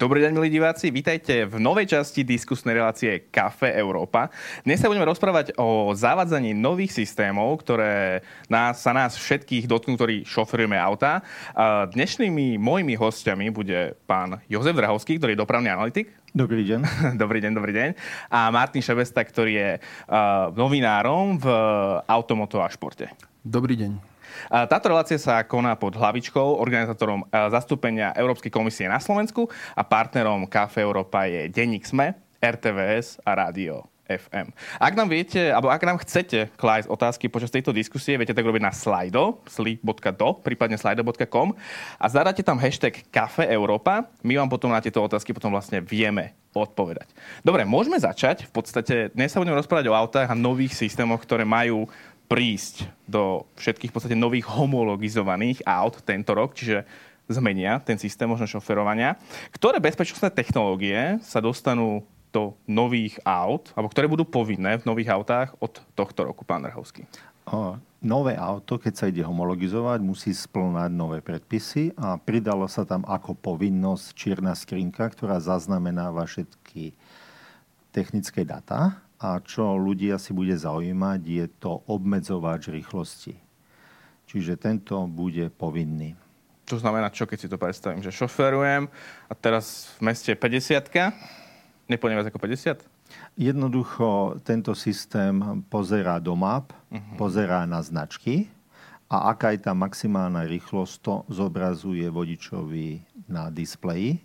Dobrý deň, milí diváci, vítajte v novej časti diskusnej relácie Kafe Európa. Dnes sa budeme rozprávať o zavádzaní nových systémov, ktoré nás, sa nás všetkých dotknú, ktorí šoferujeme auta. Dnešnými mojimi hostiami bude pán Jozef Drahovský, ktorý je dopravný analytik. Dobrý deň. dobrý deň, dobrý deň. A Martin Šebesta, ktorý je uh, novinárom v automoto a športe. Dobrý deň. Táto relácia sa koná pod hlavičkou organizátorom zastúpenia Európskej komisie na Slovensku a partnerom Café Európa je Denník SME, RTVS a Rádio FM. Ak nám viete, alebo ak nám chcete klásť otázky počas tejto diskusie, viete tak robiť na slido, sli.do, prípadne slido.com a zadáte tam hashtag Kafe Európa. My vám potom na tieto otázky potom vlastne vieme odpovedať. Dobre, môžeme začať. V podstate dnes sa budeme rozprávať o autách a nových systémoch, ktoré majú prísť do všetkých v podstate nových homologizovaných aut tento rok, čiže zmenia ten systém možno šoferovania. Ktoré bezpečnostné technológie sa dostanú do nových aut, alebo ktoré budú povinné v nových autách od tohto roku, pán Rhovský? O, nové auto, keď sa ide homologizovať, musí splnať nové predpisy a pridala sa tam ako povinnosť čierna skrinka, ktorá zaznamenáva všetky technické data a čo ľudia si bude zaujímať, je to obmedzovač rýchlosti. Čiže tento bude povinný. To znamená čo, keď si to predstavím? Že šoferujem a teraz v meste 50 nepôjdem viac ako 50? Jednoducho tento systém pozerá do map, uh-huh. pozerá na značky a aká je tá maximálna rýchlosť, to zobrazuje vodičovi na displeji.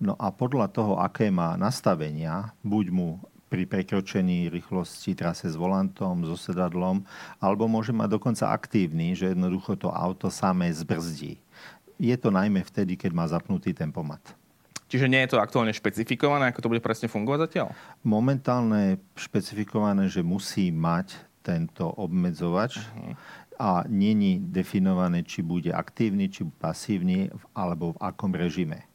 No a podľa toho, aké má nastavenia, buď mu pri prekročení rýchlosti trase s volantom, so sedadlom, alebo môže mať dokonca aktívny, že jednoducho to auto samé zbrzdí. Je to najmä vtedy, keď má zapnutý tempomat. Čiže nie je to aktuálne špecifikované, ako to bude presne fungovať zatiaľ? Momentálne špecifikované, že musí mať tento obmedzovač uh-huh. a není definované, či bude aktívny, či pasívny, alebo v akom režime.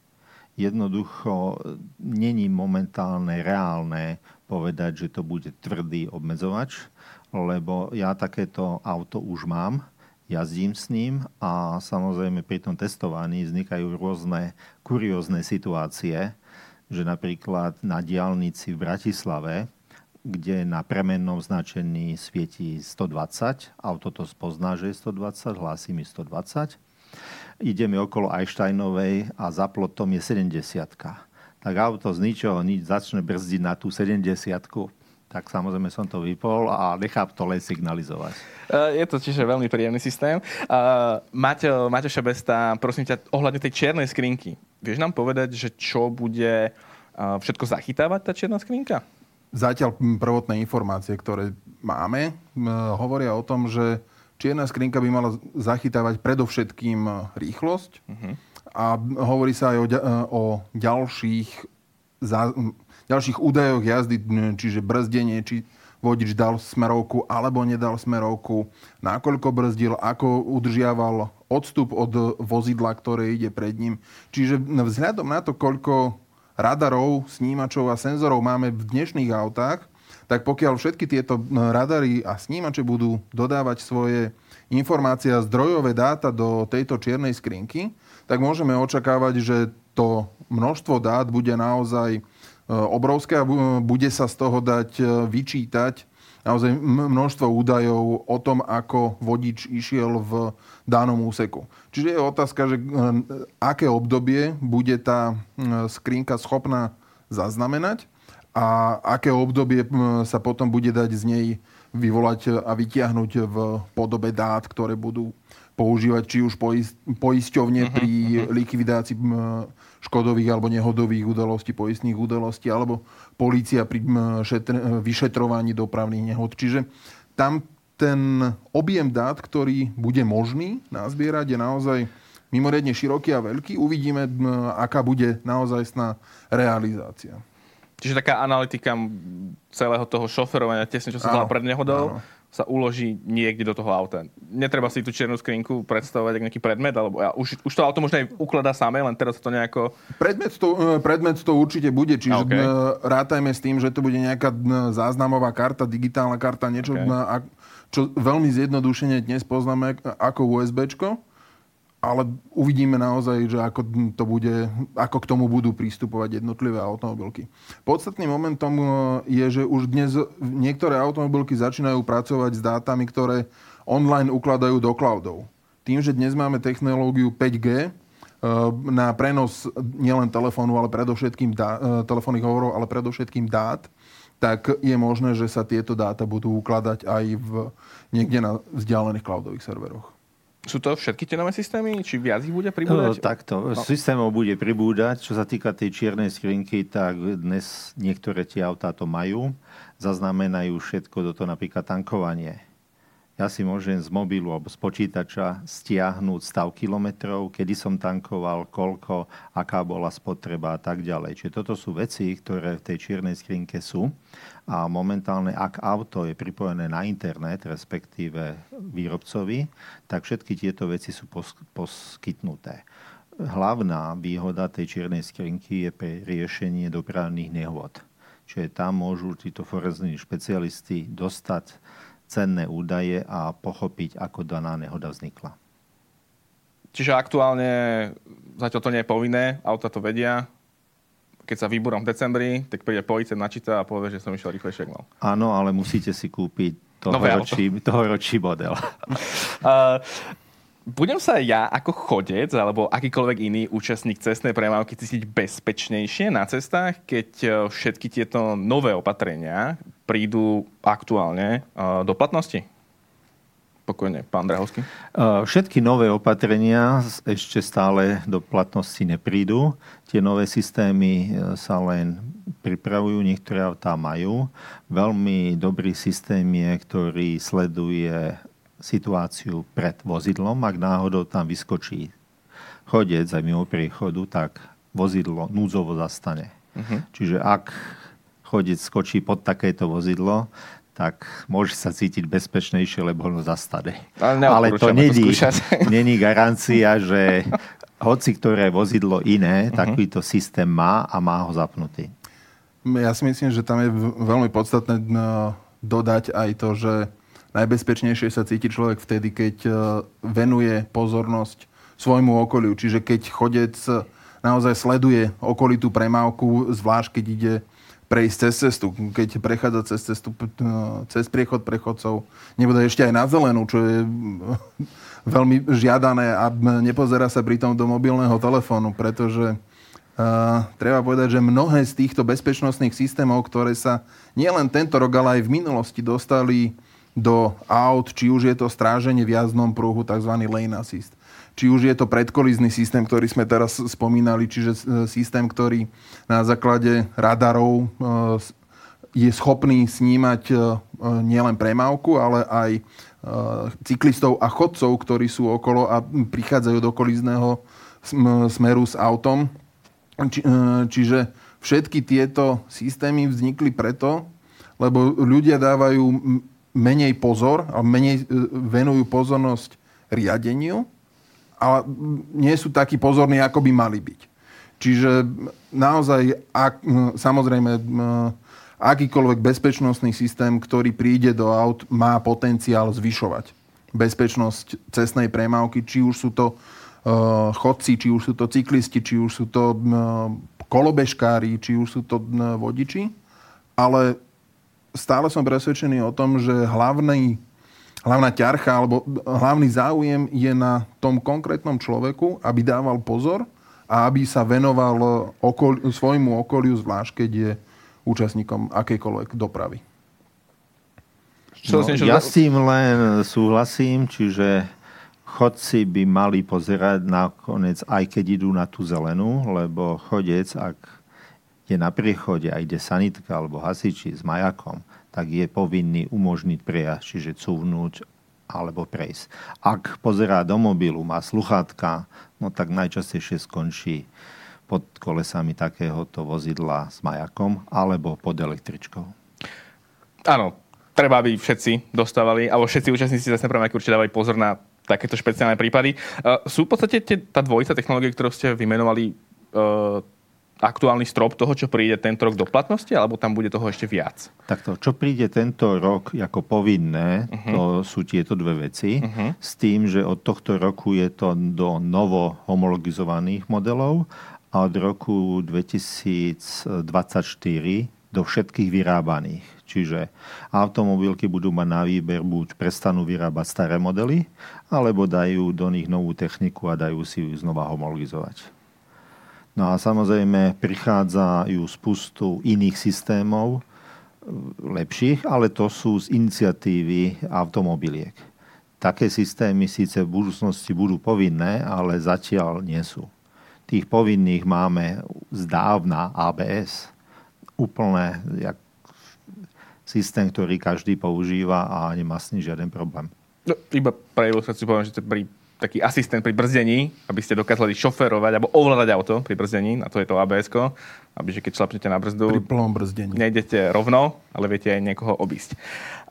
Jednoducho není momentálne reálne povedať, že to bude tvrdý obmedzovač, lebo ja takéto auto už mám, jazdím s ním a samozrejme pri tom testovaní vznikajú rôzne kuriózne situácie, že napríklad na diálnici v Bratislave, kde na premennom značení svieti 120, auto to spozná, že je 120, hlási mi 120. Ideme okolo Einsteinovej a za plotom je 70 tak auto z ničoho nič začne brzdiť na tú 70 tak samozrejme som to vypol a nechám to len signalizovať. E, je to čiže veľmi príjemný systém. Uh, Maťo, Maťo Šebesta, prosím ťa, ohľadne tej čiernej skrinky, vieš nám povedať, že čo bude uh, všetko zachytávať tá čierna skrinka? Zatiaľ prvotné informácie, ktoré máme, hovoria o tom, že čierna skrinka by mala zachytávať predovšetkým rýchlosť, uh-huh a hovorí sa aj o, o ďalších, za, ďalších údajoch jazdy, čiže brzdenie, či vodič dal smerovku alebo nedal smerovku, nakoľko brzdil, ako udržiaval odstup od vozidla, ktoré ide pred ním. Čiže vzhľadom na to, koľko radarov, snímačov a senzorov máme v dnešných autách, tak pokiaľ všetky tieto radary a snímače budú dodávať svoje informácie a zdrojové dáta do tejto čiernej skrinky, tak môžeme očakávať, že to množstvo dát bude naozaj e, obrovské a bude sa z toho dať e, vyčítať naozaj množstvo údajov o tom, ako vodič išiel v danom úseku. Čiže je otázka, že e, aké obdobie bude tá skrinka schopná zaznamenať a aké obdobie sa potom bude dať z nej vyvolať a vytiahnuť v podobe dát, ktoré budú používať či už poisťovne uh-huh, pri uh-huh. likvidácii škodových alebo nehodových udalostí, poistných udalostí, alebo polícia pri šetr- vyšetrovaní dopravných nehod. Čiže tam ten objem dát, ktorý bude možný nazbierať, je naozaj mimoriadne široký a veľký. Uvidíme, aká bude naozajstná realizácia. Čiže taká analytika celého toho šoferovania, tesne čo sa stalo pred nehodou, áno sa uloží niekde do toho auta. Netreba si tú čiernu skrinku predstavovať ako nejaký predmet, alebo ja, už, už to auto možno aj ukladá samé, len teraz to nejako... Predmet to, e, predmet to určite bude, čiže okay. Rátajme s tým, že to bude nejaká záznamová karta, digitálna karta, niečo, okay. čo veľmi zjednodušene dnes poznáme ako USBčko. Ale uvidíme naozaj, že ako, to bude, ako k tomu budú prístupovať jednotlivé automobilky. Podstatným momentom e, je, že už dnes niektoré automobilky začínajú pracovať s dátami, ktoré online ukladajú do cloudov. Tým, že dnes máme technológiu 5G, e, na prenos nielen telefónu, ale predovšetkým dá, e, telefónnych hovorov, ale predovšetkým dát, tak je možné, že sa tieto dáta budú ukladať aj v, niekde na vzdialených cloudových serveroch. Sú to všetky tie nové systémy? Či viac ich bude pribúdať? No, takto. No. Systémov bude pribúdať. Čo sa týka tej čiernej skrinky, tak dnes niektoré tie autá to majú. Zaznamenajú všetko do toho napríklad tankovanie ja si môžem z mobilu alebo z počítača stiahnuť stav kilometrov, kedy som tankoval, koľko, aká bola spotreba a tak ďalej. Čiže toto sú veci, ktoré v tej čiernej skrinke sú. A momentálne, ak auto je pripojené na internet, respektíve výrobcovi, tak všetky tieto veci sú pos- poskytnuté. Hlavná výhoda tej čiernej skrinky je pre riešenie dopravných nehôd. Čiže tam môžu títo forenzní špecialisti dostať cenné údaje a pochopiť, ako daná nehoda vznikla. Čiže aktuálne zatiaľ to nie je povinné, auta to vedia. Keď sa výborom v decembri, tak príde policajt, načíta a povie, že som išiel rýchlejšie, ako mal. Áno, ale musíte si kúpiť tohoročí, tohoročí model. uh, budem sa ja ako chodec alebo akýkoľvek iný účastník cestnej premávky cítiť bezpečnejšie na cestách, keď e, všetky tieto nové opatrenia prídu aktuálne e, do platnosti? Pokojne, pán Drahovský. E, všetky nové opatrenia ešte stále do platnosti neprídu. Tie nové systémy sa len pripravujú, niektoré autá majú. Veľmi dobrý systém je, ktorý sleduje situáciu pred vozidlom, ak náhodou tam vyskočí chodec aj mimo priechodu, tak vozidlo núdzovo zastane. Uh-huh. Čiže ak chodec skočí pod takéto vozidlo, tak môže sa cítiť bezpečnejšie, lebo ho zastane. Ale, Ale to není, není garancia, že hoci ktoré vozidlo iné, uh-huh. takýto systém má a má ho zapnutý. Ja si myslím, že tam je veľmi podstatné no, dodať aj to, že Najbezpečnejšie sa cíti človek vtedy, keď e, venuje pozornosť svojmu okoliu. Čiže keď chodec naozaj sleduje okolitú premávku, zvlášť keď ide prejsť cez cestu, keď prechádza cez cestu, e, cez priechod prechodcov, nebude ešte aj na zelenú, čo je veľmi žiadané a nepozerá sa pritom do mobilného telefónu, pretože Uh, treba povedať, že mnohé z týchto bezpečnostných systémov, ktoré sa nielen tento rok, ale aj v minulosti dostali do aut, či už je to stráženie v jazdnom pruhu, tzv. lane assist. Či už je to predkolizný systém, ktorý sme teraz spomínali, čiže e, systém, ktorý na základe radarov e, je schopný snímať e, nielen premávku, ale aj cyklistov a chodcov, ktorí sú okolo a prichádzajú do kolizného smeru s autom. Či, čiže všetky tieto systémy vznikli preto, lebo ľudia dávajú menej pozor a menej e, venujú pozornosť riadeniu, ale nie sú takí pozorní, ako by mali byť. Čiže naozaj, ak, samozrejme, akýkoľvek bezpečnostný systém, ktorý príde do aut, má potenciál zvyšovať bezpečnosť cestnej premávky, či už sú to uh, chodci, či už sú to cyklisti, či už sú to kolobežkári, či už sú to vodiči. Ale stále som presvedčený o tom, že hlavný, hlavná ťarcha alebo hlavný záujem je na tom konkrétnom človeku, aby dával pozor a aby sa venoval okol, svojmu okoliu, zvlášť keď je účastníkom akejkoľvek dopravy. No, ja s tým len súhlasím, čiže chodci by mali pozerať nakoniec, aj keď idú na tú zelenú, lebo chodec, ak je na priechode a ide sanitka alebo hasiči s majakom, tak je povinný umožniť prejazd, čiže cuvnúť alebo prejsť. Ak pozerá do mobilu, má sluchátka, no tak najčastejšie skončí pod kolesami takéhoto vozidla s majakom alebo pod električkou. Áno, treba, aby všetci dostávali, alebo všetci účastníci zase prvom určite dávali pozor na takéto špeciálne prípady. Sú v podstate tie, tá dvojica technológie, ktorú ste vymenovali, uh, aktuálny strop toho, čo príde tento rok do platnosti, alebo tam bude toho ešte viac? Takto, čo príde tento rok ako povinné, uh-huh. to sú tieto dve veci, uh-huh. s tým, že od tohto roku je to do novo homologizovaných modelov a od roku 2024 do všetkých vyrábaných. Čiže automobilky budú mať na výber, buď prestanú vyrábať staré modely, alebo dajú do nich novú techniku a dajú si ju znova homologizovať. No a samozrejme prichádzajú spustu iných systémov, lepších, ale to sú z iniciatívy automobiliek. Také systémy síce v budúcnosti budú povinné, ale zatiaľ nie sú. Tých povinných máme zdávna ABS úplne jak systém, ktorý každý používa a nemá s ním žiaden problém. No, iba pre ilustráciu poviem, že pri taký asistent pri brzdení, aby ste dokázali šoferovať alebo ovládať auto pri brzdení, a to je to abs aby že keď šlapnete na brzdu, pri plnom brzdení. nejdete rovno, ale viete aj niekoho obísť.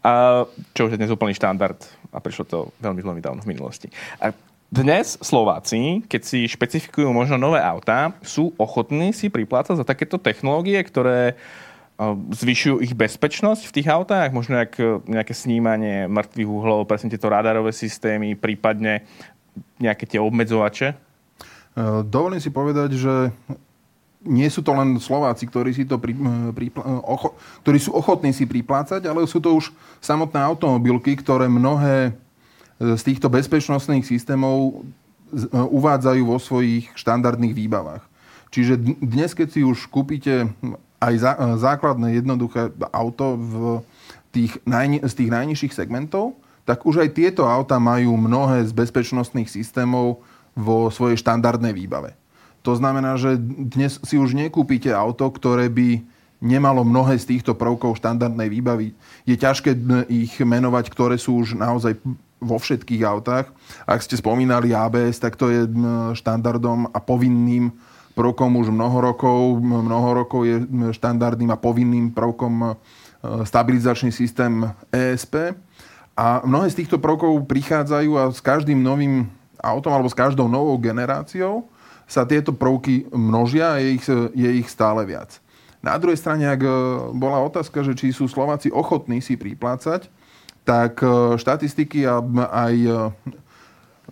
A, čo už je dnes úplný štandard a prišlo to veľmi, veľmi dávno v minulosti. A dnes Slováci, keď si špecifikujú možno nové autá, sú ochotní si priplácať za takéto technológie, ktoré zvyšujú ich bezpečnosť v tých autách, možno nejaké snímanie mŕtvych uhlov, presne tieto radarové systémy, prípadne nejaké tie obmedzovače? E, dovolím si povedať, že nie sú to len Slováci, ktorí, si to pri, pri, ocho, ktorí sú ochotní si priplácať, ale sú to už samotné automobilky, ktoré mnohé z týchto bezpečnostných systémov e, uvádzajú vo svojich štandardných výbavách. Čiže dnes, keď si už kúpite aj e, základné jednoduché auto v tých najni- z tých najnižších segmentov, tak už aj tieto auta majú mnohé z bezpečnostných systémov vo svojej štandardnej výbave. To znamená, že dnes si už nekúpite auto, ktoré by nemalo mnohé z týchto prvkov štandardnej výbavy. Je ťažké ich menovať, ktoré sú už naozaj vo všetkých autách. Ak ste spomínali ABS, tak to je štandardom a povinným prvkom už mnoho rokov. Mnoho rokov je štandardným a povinným prvkom e, stabilizačný systém ESP. A mnohé z týchto prvkov prichádzajú a s každým novým autom alebo s každou novou generáciou sa tieto prvky množia a je ich, je ich stále viac. Na druhej strane, ak e, bola otázka, že či sú Slováci ochotní si priplácať, tak e, štatistiky a aj e,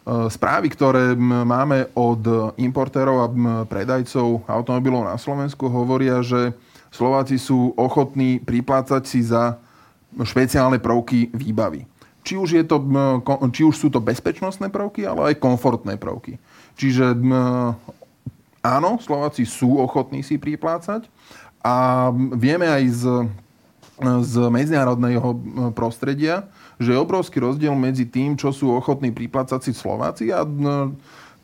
správy, ktoré máme od importérov a predajcov automobilov na Slovensku, hovoria, že Slováci sú ochotní priplácať si za špeciálne prvky výbavy. Či už, je to, či už sú to bezpečnostné prvky, ale aj komfortné prvky. Čiže áno, Slováci sú ochotní si priplácať a vieme aj z z medzinárodného prostredia, že je obrovský rozdiel medzi tým, čo sú ochotní priplácať si Slováci a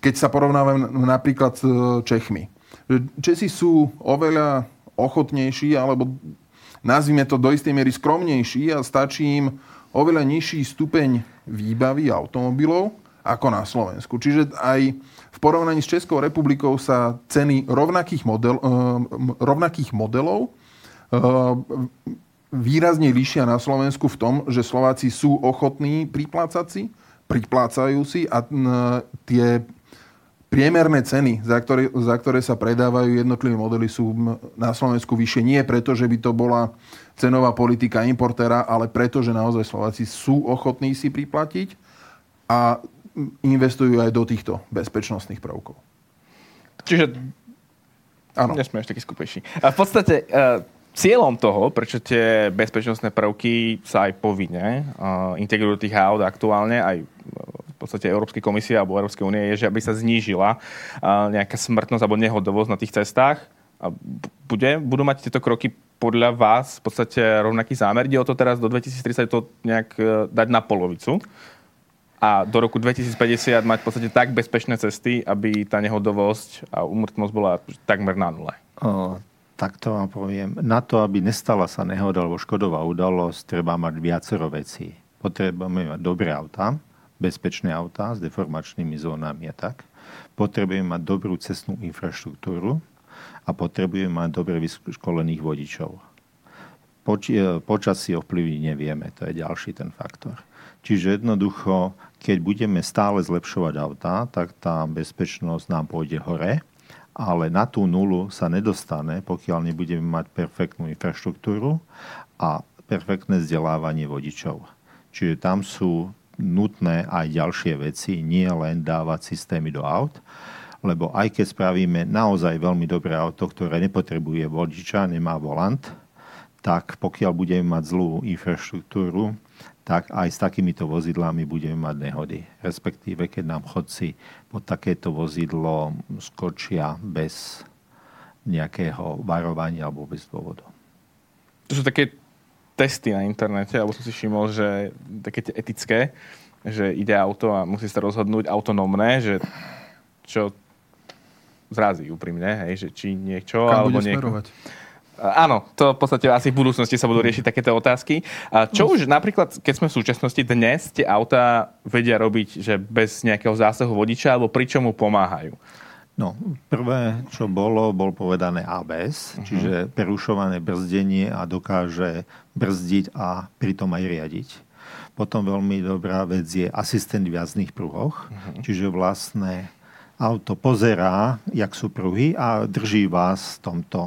keď sa porovnávame napríklad s e, Čechmi. Česi sú oveľa ochotnejší, alebo nazvime to do istej miery skromnejší a stačí im oveľa nižší stupeň výbavy automobilov ako na Slovensku. Čiže aj v porovnaní s Českou republikou sa ceny rovnakých, model, rovnakých modelov výrazne vyššia na Slovensku v tom, že Slováci sú ochotní priplácať si, priplácajú si a tie priemerné ceny, za ktoré, za ktoré sa predávajú jednotlivé modely, sú na Slovensku vyššie. Nie preto, že by to bola cenová politika importéra, ale preto, že naozaj Slováci sú ochotní si priplatiť a investujú aj do týchto bezpečnostných prvkov. Čiže Áno. Nesmieš taký skupejší. A v podstate uh, cieľom toho, prečo tie bezpečnostné prvky sa aj povinne uh, integrujú do tých aut aktuálne, aj v podstate Európskej komisie alebo Európskej únie, je, že aby sa znížila nejaká smrtnosť alebo nehodovosť na tých cestách. A bude, budú mať tieto kroky podľa vás v podstate rovnaký zámer? Ide o to teraz do 2030 to nejak uh, dať na polovicu a do roku 2050 mať v podstate tak bezpečné cesty, aby tá nehodovosť a umrtnosť bola takmer na nule. O, tak to vám poviem. Na to, aby nestala sa nehoda alebo škodová udalosť, treba mať viacero vecí. Potrebujeme mať dobré autá, bezpečné autá s deformačnými zónami a tak. Potrebujeme mať dobrú cestnú infraštruktúru a potrebujeme mať dobre vyškolených vodičov. Poč- e, počasie ovplyvniť nevieme, to je ďalší ten faktor. Čiže jednoducho, keď budeme stále zlepšovať autá, tak tá bezpečnosť nám pôjde hore ale na tú nulu sa nedostane, pokiaľ nebudeme mať perfektnú infraštruktúru a perfektné vzdelávanie vodičov. Čiže tam sú nutné aj ďalšie veci, nie len dávať systémy do aut, lebo aj keď spravíme naozaj veľmi dobré auto, ktoré nepotrebuje vodiča, nemá volant, tak pokiaľ budeme mať zlú infraštruktúru, tak aj s takýmito vozidlami budeme mať nehody. Respektíve, keď nám chodci pod takéto vozidlo skočia bez nejakého varovania alebo bez dôvodu. To sú také testy na internete, alebo som si všimol, že také etické, že ide auto a musí sa rozhodnúť autonómne, že čo zrazí úprimne, hej, že či niečo, Kam alebo nieko. smerovať? Áno, to v podstate asi v budúcnosti sa budú riešiť takéto otázky. A čo už napríklad, keď sme v súčasnosti dnes, tie autá vedia robiť, že bez nejakého zásahu vodiča, alebo pričom mu pomáhajú? No, prvé, čo bolo, bol povedané ABS, uh-huh. čiže prerušované brzdenie a dokáže brzdiť a pritom aj riadiť. Potom veľmi dobrá vec je asistent v jazdných pruhoch, uh-huh. čiže vlastne auto pozerá, jak sú pruhy a drží vás v tomto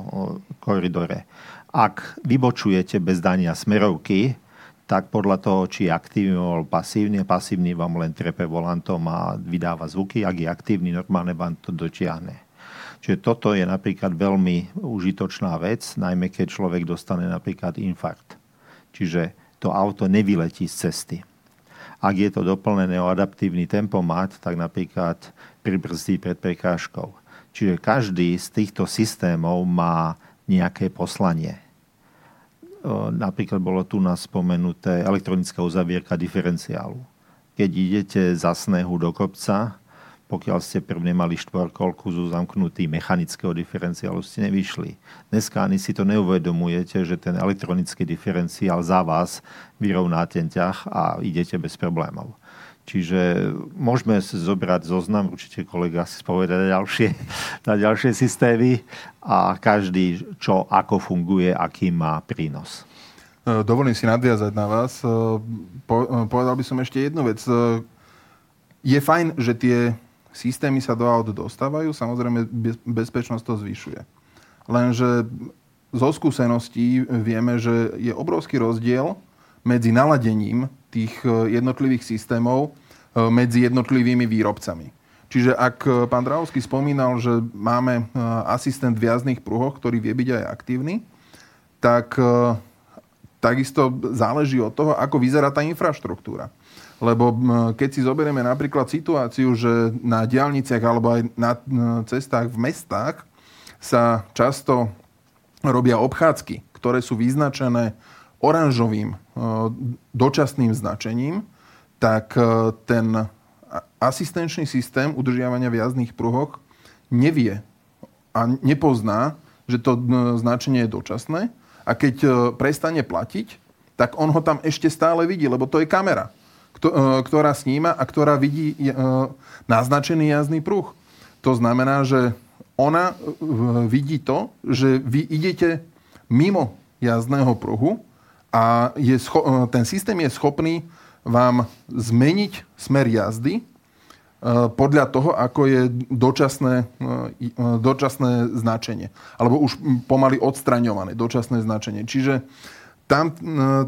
koridore. Ak vybočujete bez dania smerovky, tak podľa toho, či je aktívny alebo pasívny, pasívny vám len trepe volantom a vydáva zvuky, ak je aktívny, normálne vám to dotiahne. Čiže toto je napríklad veľmi užitočná vec, najmä keď človek dostane napríklad infarkt. Čiže to auto nevyletí z cesty. Ak je to doplnené o adaptívny tempomat, tak napríklad pribrzdí pred prekážkou. Čiže každý z týchto systémov má nejaké poslanie. Napríklad bolo tu nás spomenuté elektronická uzavierka diferenciálu. Keď idete za snehu do kopca, pokiaľ ste prv nemali štvorkolku zo zamknutý mechanického diferenciálu, ste nevyšli. Dneska ani si to neuvedomujete, že ten elektronický diferenciál za vás vyrovná ten ťah a idete bez problémov. Čiže môžeme zobrať zoznam, určite kolega si spovedať ďalšie, na ďalšie systémy a každý, čo ako funguje, aký má prínos. E, dovolím si nadviazať na vás. E, po, povedal by som ešte jednu vec. E, je fajn, že tie systémy sa do aut dostávajú, samozrejme bezpečnosť to zvyšuje. Lenže zo skúseností vieme, že je obrovský rozdiel medzi naladením tých e, jednotlivých systémov e, medzi jednotlivými výrobcami. Čiže ak e, pán Dravovský spomínal, že máme asistent v jazdných pruhoch, ktorý vie byť aj aktívny, tak takisto záleží od toho, ako vyzerá tá infraštruktúra. Lebo keď si zoberieme napríklad situáciu, že na diálniciach alebo aj na cestách v mestách sa často robia obchádzky, ktoré sú vyznačené oranžovým e, dočasným značením, tak e, ten asistenčný systém udržiavania v jazdných pruhoch nevie a nepozná, že to e, značenie je dočasné a keď prestane platiť, tak on ho tam ešte stále vidí, lebo to je kamera, ktorá sníma a ktorá vidí naznačený jazdný pruh. To znamená, že ona vidí to, že vy idete mimo jazdného pruhu a je scho- e, ten systém je schopný vám zmeniť smer jazdy e, podľa toho, ako je dočasné, e, dočasné značenie. Alebo už pomaly odstraňované dočasné značenie. Čiže tam,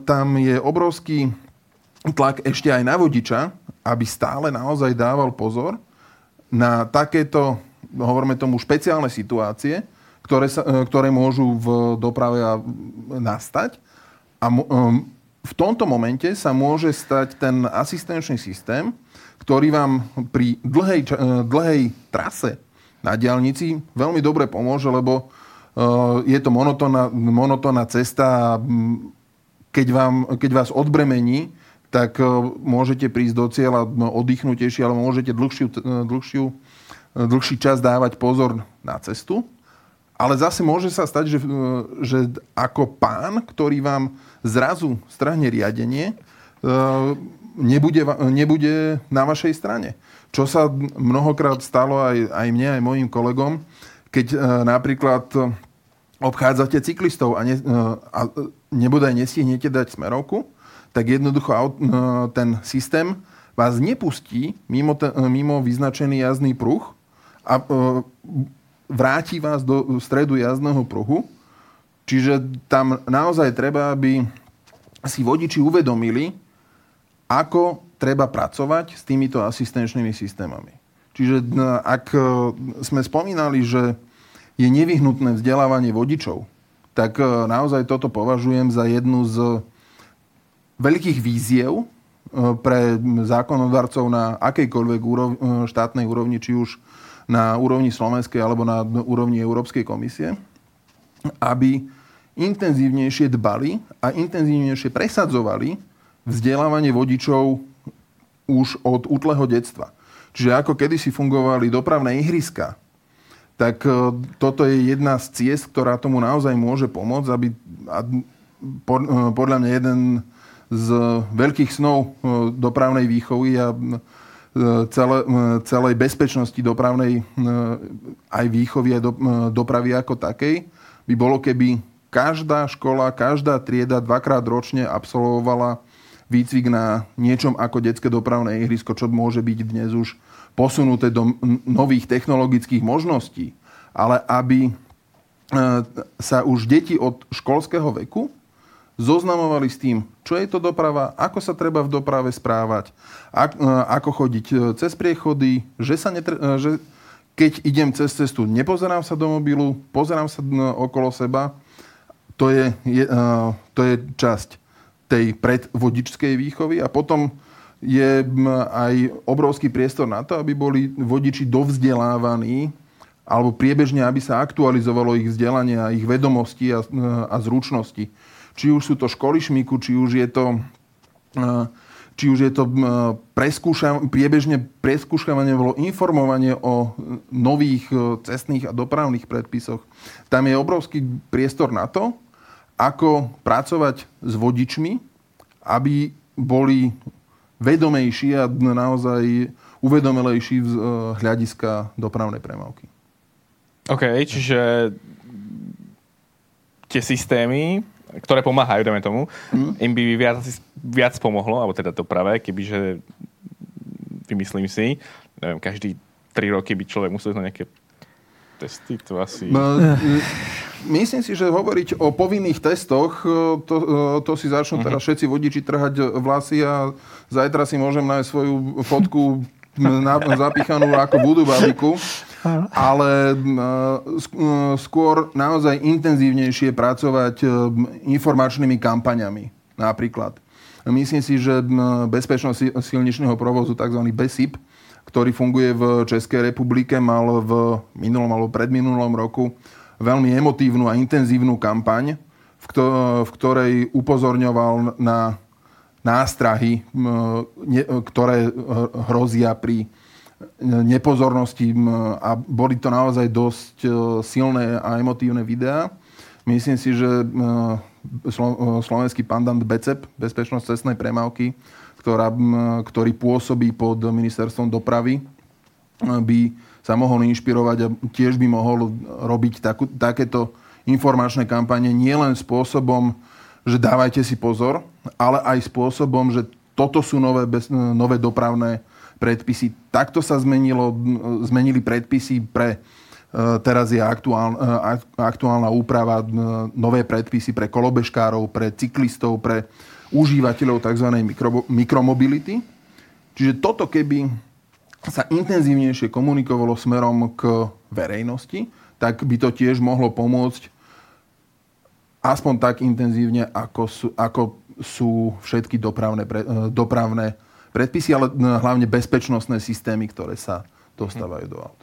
tam je obrovský tlak ešte aj na vodiča, aby stále naozaj dával pozor na takéto, hovoríme tomu, špeciálne situácie, ktoré, sa, ktoré môžu v doprave nastať a um, v tomto momente sa môže stať ten asistenčný systém, ktorý vám pri dlhej, e, dlhej trase na diálnici veľmi dobre pomôže, lebo uh, je to monotónna, monotónna cesta a keď, vám, keď vás odbremení, tak uh, môžete prísť do cieľa oddychnutejšie, ale môžete dlhšiu, dlhšiu, dlhší čas dávať pozor na cestu. Ale zase môže sa stať, že, že ako pán, ktorý vám zrazu strahne riadenie, e, nebude, nebude na vašej strane. Čo sa mnohokrát stalo aj, aj mne, aj mojim kolegom, keď e, napríklad obchádzate cyklistov a, ne, e, a nebodaj nestihnete dať smerovku, tak jednoducho ten systém vás nepustí mimo, mimo vyznačený jazdný pruh a vráti vás do stredu jazdného pruhu. Čiže tam naozaj treba, aby si vodiči uvedomili, ako treba pracovať s týmito asistenčnými systémami. Čiže ak e, sme spomínali, že je nevyhnutné vzdelávanie vodičov, tak e, naozaj toto považujem za jednu z veľkých víziev e, pre zákonodarcov na akejkoľvek štátnej úrovni, či už na úrovni slovenskej alebo na úrovni Európskej komisie, aby intenzívnejšie dbali a intenzívnejšie presadzovali vzdelávanie vodičov už od útleho detstva. Čiže ako kedysi fungovali dopravné ihriska, tak e, toto je jedna z ciest, ktorá tomu naozaj môže pomôcť, aby e, podľa mňa jeden z veľkých snov e, dopravnej výchovy a celé, celej bezpečnosti dopravnej aj výchovy, aj dopravy ako takej, by bolo, keby každá škola, každá trieda dvakrát ročne absolvovala výcvik na niečom ako detské dopravné ihrisko, čo môže byť dnes už posunuté do nových technologických možností, ale aby e, sa už deti od školského veku zoznamovali s tým, čo je to doprava, ako sa treba v doprave správať, e, ako chodiť e, cez priechody, že, sa netre- že keď idem cez cestu, nepozerám sa do mobilu, pozerám sa okolo seba. To je, je, to je časť tej predvodičskej výchovy a potom je aj obrovský priestor na to, aby boli vodiči dovzdelávaní alebo priebežne, aby sa aktualizovalo ich vzdelanie a ich vedomosti a, a zručnosti. Či už sú to školy šmiku, či už je to či už je to preskúša, priebežne preskúšavanie, bolo informovanie o nových e, cestných a dopravných predpisoch. Tam je obrovský priestor na to, ako pracovať s vodičmi, aby boli vedomejší a naozaj uvedomelejší z hľadiska dopravnej premávky. OK, čiže tie systémy, ktoré pomáhajú, dáme tomu, mm. im by viac, viac pomohlo, alebo teda doprave, kebyže vymyslím si, neviem, každý tri roky by človek musel na nejaké testy, to asi... Myslím si, že hovoriť o povinných testoch, e, to, e, to si začnú uh-huh. teraz všetci vodiči trhať vlasy a zajtra si môžem nájsť svoju fotku na, zapichanú ako budú babiku. Ale e, skôr naozaj intenzívnejšie pracovať informačnými kampaňami napríklad. Myslím si, že bezpečnosť silničného provozu, tzv. BESIP, ktorý funguje v Českej republike, mal v minulom alebo predminulom roku veľmi emotívnu a intenzívnu kampaň, v ktorej upozorňoval na nástrahy, ktoré hrozia pri nepozornosti a boli to naozaj dosť e, silné a emotívne videá. Myslím si, že e, slovenský pandant BECEP, Bezpečnosť cestnej premávky, ktorá, ktorý pôsobí pod ministerstvom dopravy, by sa mohol inšpirovať a tiež by mohol robiť takú, takéto informačné kampane nielen spôsobom, že dávajte si pozor, ale aj spôsobom, že toto sú nové, bez, nové dopravné predpisy. Takto sa zmenilo, zmenili predpisy pre e, teraz je aktuál, e, aktuálna úprava, e, nové predpisy pre kolobežkárov, pre cyklistov, pre užívateľov tzv. Mikro, mikromobility. Čiže toto keby sa intenzívnejšie komunikovalo smerom k verejnosti, tak by to tiež mohlo pomôcť aspoň tak intenzívne, ako sú, ako sú všetky dopravné, pre, dopravné predpisy, ale hlavne bezpečnostné systémy, ktoré sa dostávajú do aut.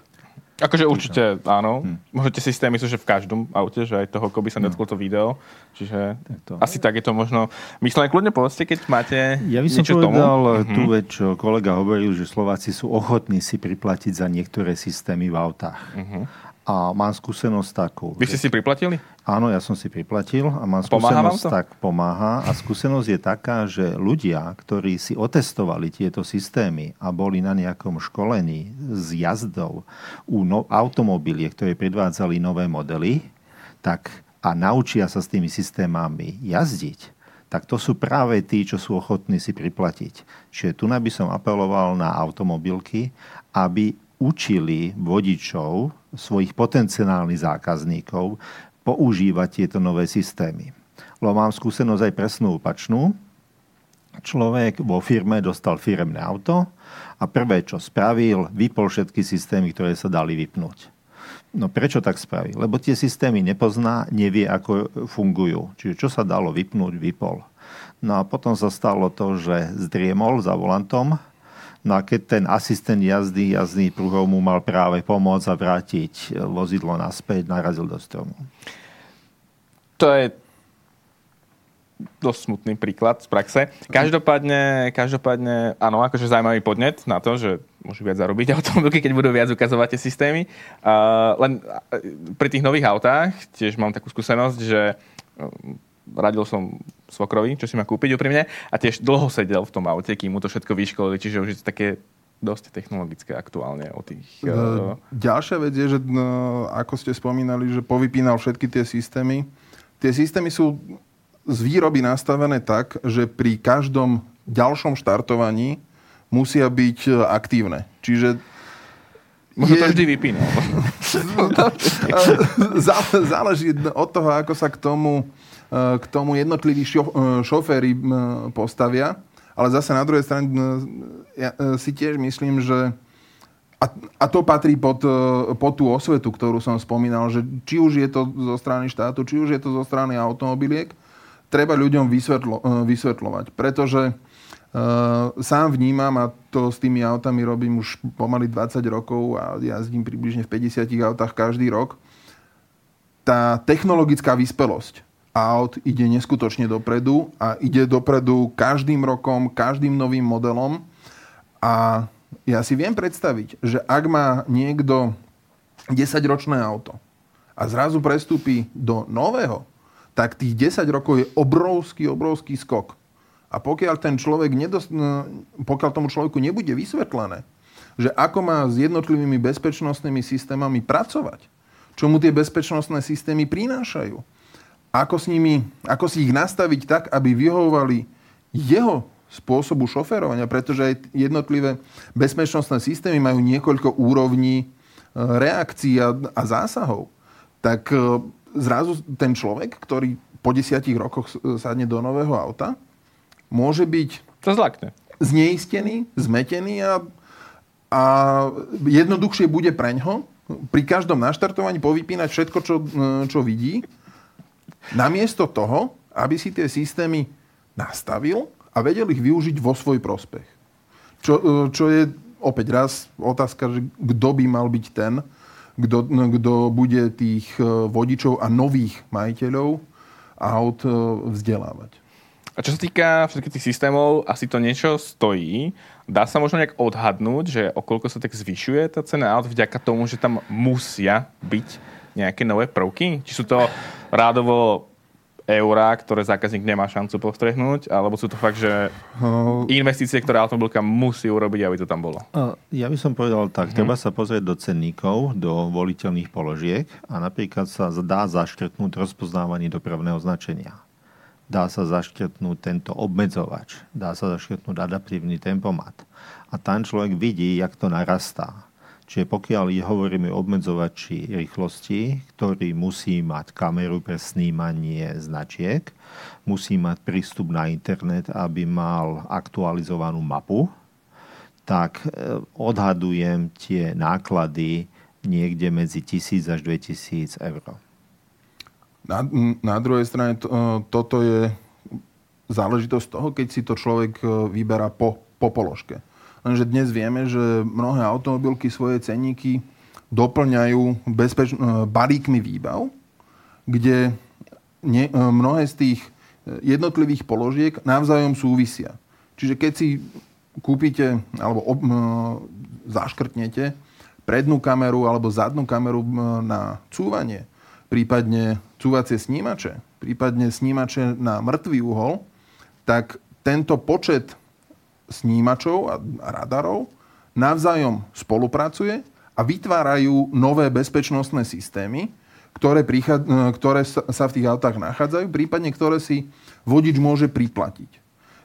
Akože určite áno. Hm. Možno tie systémy sú že v každom aute, že aj toho, ako by sa hm. netklo to video. Čiže to. asi tak je to možno. Myšlené kľudne povedzte, keď máte Ja by som niečo povedal tomu. tú vec, čo kolega hovoril, že Slováci sú ochotní si priplatiť za niektoré systémy v autách. Uh-huh. A mám skúsenosť takú. Vy ste si priplatili? Áno, ja som si priplatil a mám skúsenosť, tak pomáha. A skúsenosť je taká, že ľudia, ktorí si otestovali tieto systémy a boli na nejakom školení s jazdou u no, automobilie, ktoré predvádzali nové modely, tak a naučia sa s tými systémami jazdiť, tak to sú práve tí, čo sú ochotní si priplatiť. Čiže tu by som apeloval na automobilky, aby učili vodičov, svojich potenciálnych zákazníkov, používať tieto nové systémy. Lebo mám skúsenosť aj presnú opačnú. Človek vo firme dostal firemné auto a prvé, čo spravil, vypol všetky systémy, ktoré sa dali vypnúť. No prečo tak spravil? Lebo tie systémy nepozná, nevie, ako fungujú. Čiže čo sa dalo vypnúť, vypol. No a potom sa stalo to, že zdriemol za volantom, No a keď ten asistent jazdy, jazdný pruhov mu mal práve pomôcť a vrátiť vozidlo naspäť, narazil do stromu. To je dosť smutný príklad z praxe. Každopádne, každopádne áno, akože zaujímavý podnet na to, že môžu viac zarobiť automobilky, keď budú viac ukazovať tie systémy. Uh, len pri tých nových autách tiež mám takú skúsenosť, že radil som svokrovi, čo si má kúpiť úprimne a tiež dlho sedel v tom aute, kým mu to všetko vyškolili, čiže už je to také dosť technologické aktuálne o tých... Uh... Ďalšia vec je, že no, ako ste spomínali, že povypínal všetky tie systémy. Tie systémy sú z výroby nastavené tak, že pri každom ďalšom štartovaní musia byť aktívne. Čiže Možno je... to vždy vypínal. Záleží od toho, ako sa k tomu k tomu jednotliví eh, šoféry eh, postavia. Ale zase na druhej strane ja si tiež myslím, že a, a to patrí pod, pod tú osvetu, ktorú som spomínal, že či už je to zo strany štátu, či už je to zo strany automobiliek, treba ľuďom vysvetlo, vysvetľovať. Pretože uh, sám vnímam, a to s tými autami robím už pomaly 20 rokov a jazdím približne v 50 autách každý rok, tá technologická vyspelosť aut ide neskutočne dopredu a ide dopredu každým rokom, každým novým modelom. A ja si viem predstaviť, že ak má niekto 10-ročné auto a zrazu prestúpi do nového, tak tých 10 rokov je obrovský, obrovský skok. A pokiaľ, ten človek nedos- pokiaľ tomu človeku nebude vysvetlené, že ako má s jednotlivými bezpečnostnými systémami pracovať, čo mu tie bezpečnostné systémy prinášajú, ako, s nimi, ako si ich nastaviť tak, aby vyhovovali jeho spôsobu šoferovania, pretože aj jednotlivé bezpečnostné systémy majú niekoľko úrovní e, reakcií a, a zásahov. Tak e, zrazu ten človek, ktorý po desiatich rokoch sadne do nového auta, môže byť to zlakne. zneistený, zmetený a, a jednoduchšie bude preňho pri každom naštartovaní povypínať všetko, čo, e, čo vidí Namiesto toho, aby si tie systémy nastavil a vedel ich využiť vo svoj prospech. Čo, e, čo je opäť raz otázka, že kto by mal byť ten, kto, bude tých e, vodičov a nových majiteľov aut e, vzdelávať. A čo sa týka všetkých tých systémov, asi to niečo stojí. Dá sa možno nejak odhadnúť, že o koľko sa tak zvyšuje tá cena aut vďaka tomu, že tam musia byť nejaké nové prvky? Či sú to rádovo eurá, ktoré zákazník nemá šancu postrehnúť, alebo sú to fakt, že investície, ktoré automobilka musí urobiť, aby to tam bolo? Ja by som povedal tak, hmm. treba sa pozrieť do cenníkov, do voliteľných položiek a napríklad sa dá zaškrtnúť rozpoznávanie dopravného značenia. Dá sa zaškrtnúť tento obmedzovač, dá sa zaškrtnúť adaptívny tempomat. A tam človek vidí, jak to narastá Čiže pokiaľ hovoríme o obmedzovači rýchlosti, ktorý musí mať kameru pre snímanie značiek, musí mať prístup na internet, aby mal aktualizovanú mapu, tak e, odhadujem tie náklady niekde medzi 1000 až 2000 eur. Na, na druhej strane to, e, toto je záležitosť toho, keď si to človek e, vyberá po, po položke. Lenže dnes vieme, že mnohé automobilky svoje cenníky doplňajú bezpeč- e, balíkmi výbav, kde ne, e, mnohé z tých e, jednotlivých položiek navzájom súvisia. Čiže keď si kúpite alebo ob, zaškrtnete prednú kameru alebo zadnú kameru na cúvanie, prípadne cúvacie snímače, prípadne snímače na mŕtvý uhol, tak tento počet snímačov a radarov navzájom spolupracuje a vytvárajú nové bezpečnostné systémy, ktoré, prichad- e, ktoré sa v tých autách nachádzajú, prípadne ktoré si vodič môže priplatiť.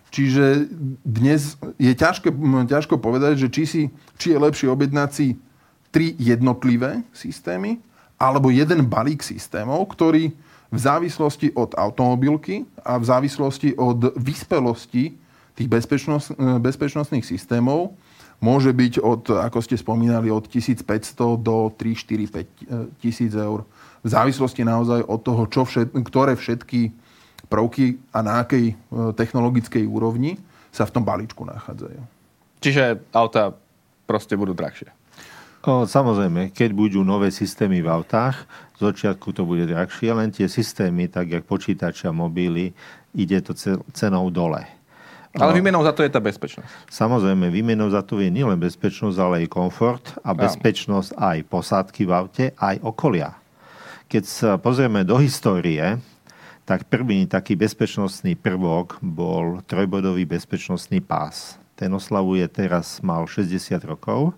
Čiže dnes je ťažké, ťažko povedať, že či, si, či je lepšie objednať si tri jednotlivé systémy alebo jeden balík systémov, ktorý v závislosti od automobilky a v závislosti od vyspelosti tých bezpečnosť, bezpečnostných systémov môže byť od, ako ste spomínali, od 1500 do 3, 4, 5 tisíc eur. V závislosti naozaj od toho, čo všet, ktoré všetky prvky a na akej e, technologickej úrovni sa v tom balíčku nachádzajú. Čiže auta proste budú drahšie. O, samozrejme, keď budú nové systémy v autách, z začiatku to bude drahšie, len tie systémy, tak jak počítače a mobily, ide to cenou dole. Ale výmenou za to je tá bezpečnosť. Samozrejme, výmenou za to je nielen bezpečnosť, ale aj komfort a bezpečnosť aj posádky v aute, aj okolia. Keď sa pozrieme do histórie, tak prvý taký bezpečnostný prvok bol trojbodový bezpečnostný pás. Ten oslavuje teraz, mal 60 rokov.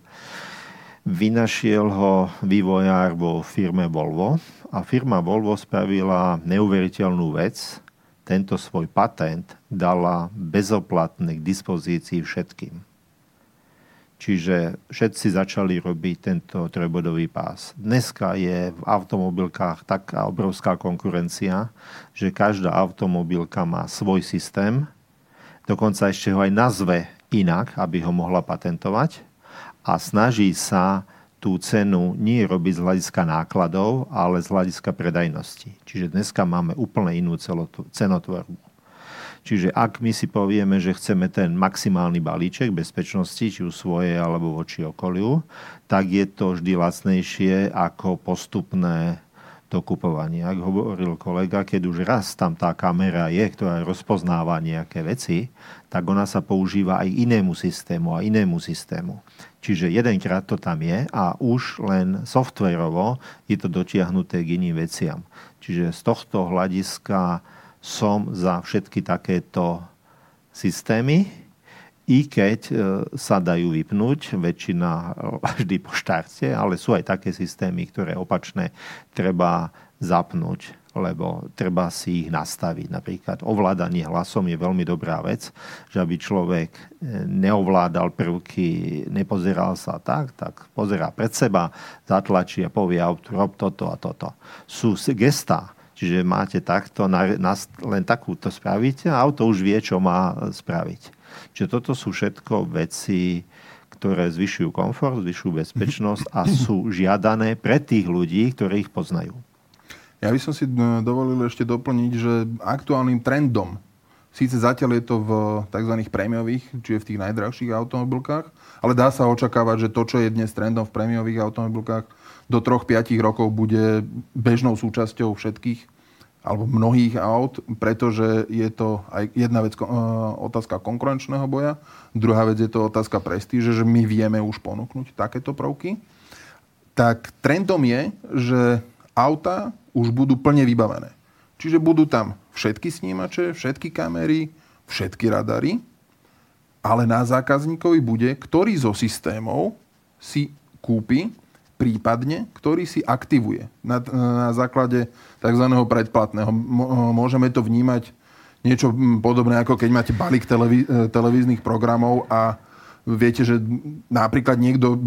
Vynašiel ho vývojár vo firme Volvo a firma Volvo spravila neuveriteľnú vec tento svoj patent dala bezoplatne k dispozícii všetkým. Čiže všetci začali robiť tento trojbodový pás. Dneska je v automobilkách taká obrovská konkurencia, že každá automobilka má svoj systém, dokonca ešte ho aj nazve inak, aby ho mohla patentovať a snaží sa tú cenu nie robiť z hľadiska nákladov, ale z hľadiska predajnosti. Čiže dneska máme úplne inú cenotvorbu. Čiže ak my si povieme, že chceme ten maximálny balíček bezpečnosti, či už svoje alebo voči okoliu, tak je to vždy lacnejšie ako postupné dokupovanie. Ak hovoril kolega, keď už raz tam tá kamera je, ktorá rozpoznáva nejaké veci, tak ona sa používa aj inému systému a inému systému. Čiže jedenkrát to tam je a už len softwarovo je to dotiahnuté k iným veciam. Čiže z tohto hľadiska som za všetky takéto systémy, i keď e, sa dajú vypnúť, väčšina vždy po štarte, ale sú aj také systémy, ktoré opačné treba zapnúť lebo treba si ich nastaviť. Napríklad ovládanie hlasom je veľmi dobrá vec, že aby človek e, neovládal prvky, nepozeral sa tak, tak pozerá pred seba, zatlačí a povie rob toto a toto. Sú gestá, čiže máte takto, len takúto spravíte a auto už vie, čo má spraviť. Čiže toto sú všetko veci, ktoré zvyšujú komfort, zvyšujú bezpečnosť a sú žiadané pre tých ľudí, ktorí ich poznajú. Ja by som si e, dovolil ešte doplniť, že aktuálnym trendom, síce zatiaľ je to v tzv. prémiových, čiže v tých najdrahších automobilkách, ale dá sa očakávať, že to, čo je dnes trendom v prémiových automobilkách, do 3-5 rokov bude bežnou súčasťou všetkých alebo mnohých aut, pretože je to aj jedna vec, e, otázka konkurenčného boja, druhá vec je to otázka prestíže, že my vieme už ponúknuť takéto prvky. Tak trendom je, že auta už budú plne vybavené. Čiže budú tam všetky snímače, všetky kamery, všetky radary, ale na zákazníkovi bude, ktorý zo systémov si kúpi, prípadne, ktorý si aktivuje na, na základe tzv. predplatného. Môžeme to vnímať niečo podobné, ako keď máte balík televí- televíznych programov a viete, že napríklad niekto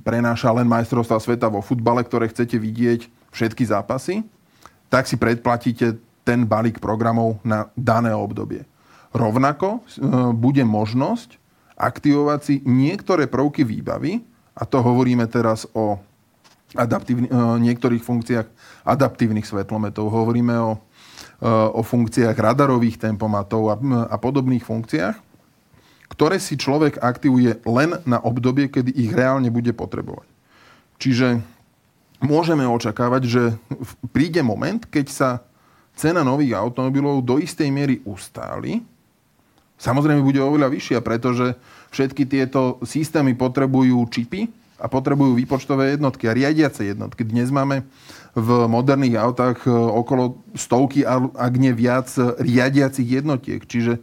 prenáša len majstrovstva sveta vo futbale, ktoré chcete vidieť všetky zápasy, tak si predplatíte ten balík programov na dané obdobie. Rovnako e, bude možnosť aktivovať si niektoré prvky výbavy, a to hovoríme teraz o e, niektorých funkciách adaptívnych svetlometov, hovoríme o, e, o funkciách radarových tempomatov a, a podobných funkciách, ktoré si človek aktivuje len na obdobie, kedy ich reálne bude potrebovať. Čiže môžeme očakávať, že príde moment, keď sa cena nových automobilov do istej miery ustáli. Samozrejme bude oveľa vyššia, pretože všetky tieto systémy potrebujú čipy a potrebujú výpočtové jednotky a riadiace jednotky. Dnes máme v moderných autách e, okolo stovky, ak nie viac, riadiacich jednotiek. Čiže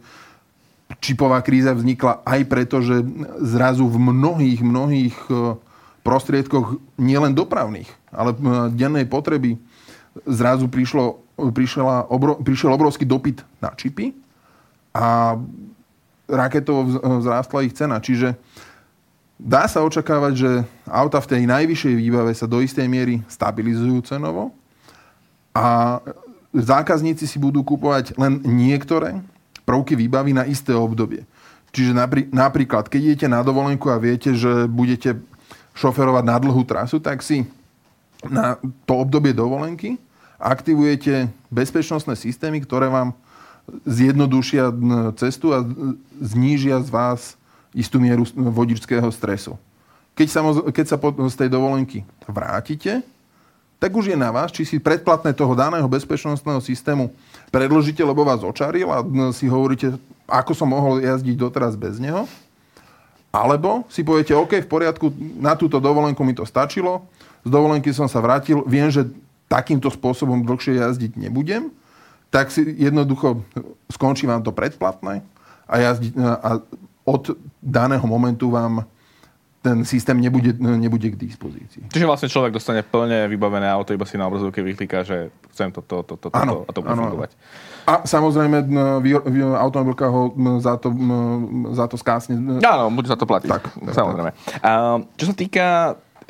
čipová kríza vznikla aj preto, že zrazu v mnohých, mnohých e, prostriedkoch nielen dopravných, ale dennej potreby zrazu prišlo, prišiel, obro, prišiel obrovský dopyt na čipy a raketovo vzrástla ich cena. Čiže Dá sa očakávať, že auta v tej najvyššej výbave sa do istej miery stabilizujú cenovo a zákazníci si budú kupovať len niektoré prvky výbavy na isté obdobie. Čiže naprí, napríklad, keď idete na dovolenku a viete, že budete šoferovať na dlhú trasu, tak si na to obdobie dovolenky aktivujete bezpečnostné systémy, ktoré vám zjednodušia cestu a znížia z vás istú mieru vodičského stresu. Keď sa, keď sa z tej dovolenky vrátite, tak už je na vás, či si predplatné toho daného bezpečnostného systému predložíte, lebo vás očaril a si hovoríte, ako som mohol jazdiť doteraz bez neho. Alebo si poviete, OK, v poriadku, na túto dovolenku mi to stačilo, z dovolenky som sa vrátil, viem, že takýmto spôsobom dlhšie jazdiť nebudem, tak si jednoducho skončí vám to predplatné a, jazdi, a od daného momentu vám ten systém nebude, nebude k dispozícii. Čiže vlastne človek dostane plne vybavené auto, iba si na obrazovke vykliká, že chcem toto, toto, toto, ano, a to bude ano, fungovať. A samozrejme, automobilka ho za to, za to skásne. Áno, bude za to platiť. Tak, samozrejme. A, čo sa týka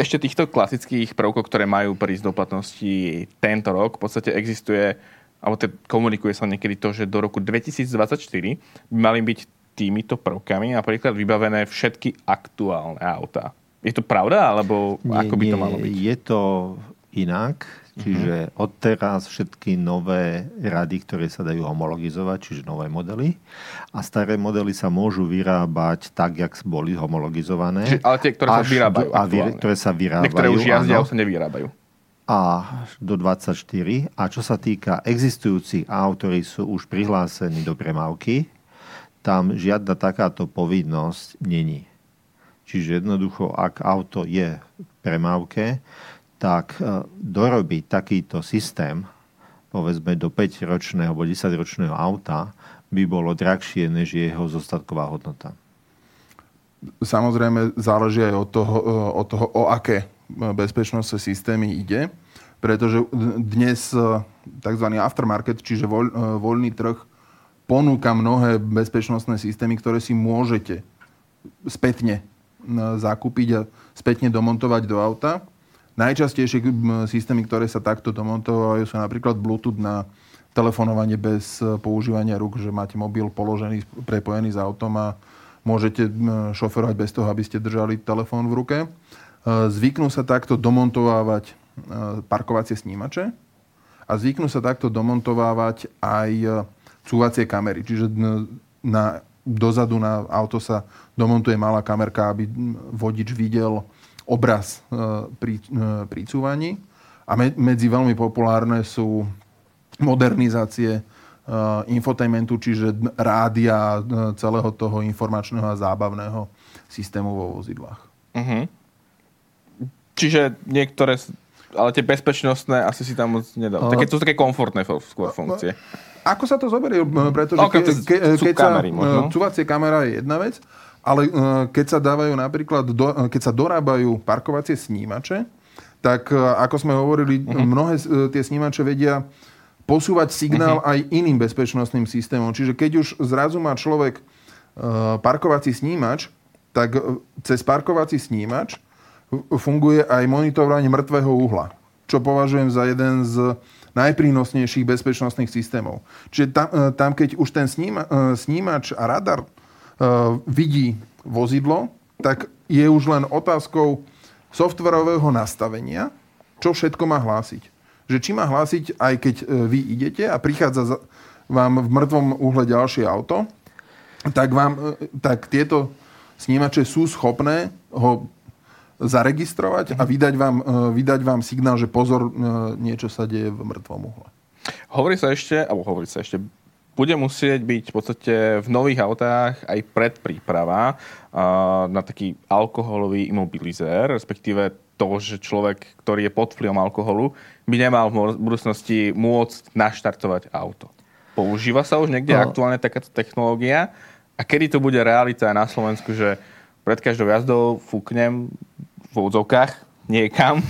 ešte týchto klasických prvkov, ktoré majú prísť do platnosti tento rok, v podstate existuje alebo te, komunikuje sa niekedy to, že do roku 2024 by mali byť týmito prvkami napríklad vybavené všetky aktuálne autá. Je to pravda, alebo nie, ako by to malo byť? Je to inak, čiže uh-huh. odteraz všetky nové rady, ktoré sa dajú homologizovať, čiže nové modely, a staré modely sa môžu vyrábať tak, jak boli homologizované. Čiže, ale tie, ktoré sa vyrábajú a vy, ktoré sa vyrábajú. Niektoré už jazdia, sa nevyrábajú a do 24. A čo sa týka existujúcich aut, ktorí sú už prihlásení do premávky, tam žiadna takáto povinnosť není. Čiže jednoducho, ak auto je v premávke, tak e, dorobiť takýto systém, povedzme do 5-ročného alebo 10-ročného auta, by bolo drahšie, než jeho zostatková hodnota. Samozrejme, záleží aj od toho, e, od toho o aké bezpečnostné systémy ide, pretože dnes e, tzv. aftermarket, čiže voľ, voľný trh, ponúka mnohé bezpečnostné systémy, ktoré si môžete spätne zakúpiť a spätne domontovať do auta. Najčastejšie systémy, ktoré sa takto domontovajú, sú napríklad Bluetooth na telefonovanie bez e, používania rúk, že máte mobil položený, prepojený s autom a môžete šoferovať bez toho, aby ste držali telefón v ruke. E, zvyknú sa takto domontovávať e, parkovacie snímače a zvyknú sa takto domontovávať aj cúvacie kamery. Čiže na, dozadu na auto sa domontuje malá kamerka, aby vodič videl obraz e, pri, e, pri cúvaní. A me, medzi veľmi populárne sú modernizácie uh, infotainmentu, čiže rádia celého toho informačného a zábavného systému vo vozidlách. Uh-huh. Čiže niektoré, ale tie bezpečnostné asi si tam moc nedal. Uh, také, to sú také komfortné skôr funkcie. Ako sa to zoberie? Pretože okay, ke, ke, keď sa, kamery, cúvacie kamera je jedna vec, ale keď sa dávajú napríklad, do, keď sa dorábajú parkovacie snímače, tak ako sme hovorili, uh-huh. mnohé tie snímače vedia posúvať signál uh-huh. aj iným bezpečnostným systémom. Čiže keď už zrazu má človek parkovací snímač, tak cez parkovací snímač funguje aj monitorovanie mŕtvého uhla, čo považujem za jeden z najprínosnejších bezpečnostných systémov. Čiže tam, e, tam keď už ten sníma, e, snímač a radar e, vidí vozidlo, tak je už len otázkou softverového nastavenia, čo všetko má hlásiť. Že či má hlásiť, aj keď vy idete a prichádza vám v mŕtvom uhle ďalšie auto, tak, vám, tak tieto snímače sú schopné ho zaregistrovať a vydať vám, e, vydať vám signál, že pozor, e, niečo sa deje v mŕtvom uhle. Hovorí sa ešte, alebo hovorí sa ešte, bude musieť byť v podstate v nových autách aj predpríprava na taký alkoholový imobilizér, respektíve to, že človek, ktorý je pod vplyvom alkoholu, by nemal v budúcnosti môcť naštartovať auto. Používa sa už niekde no. aktuálne takáto technológia? A kedy to bude realita aj na Slovensku, že pred každou jazdou fúknem v úvodzovkách niekam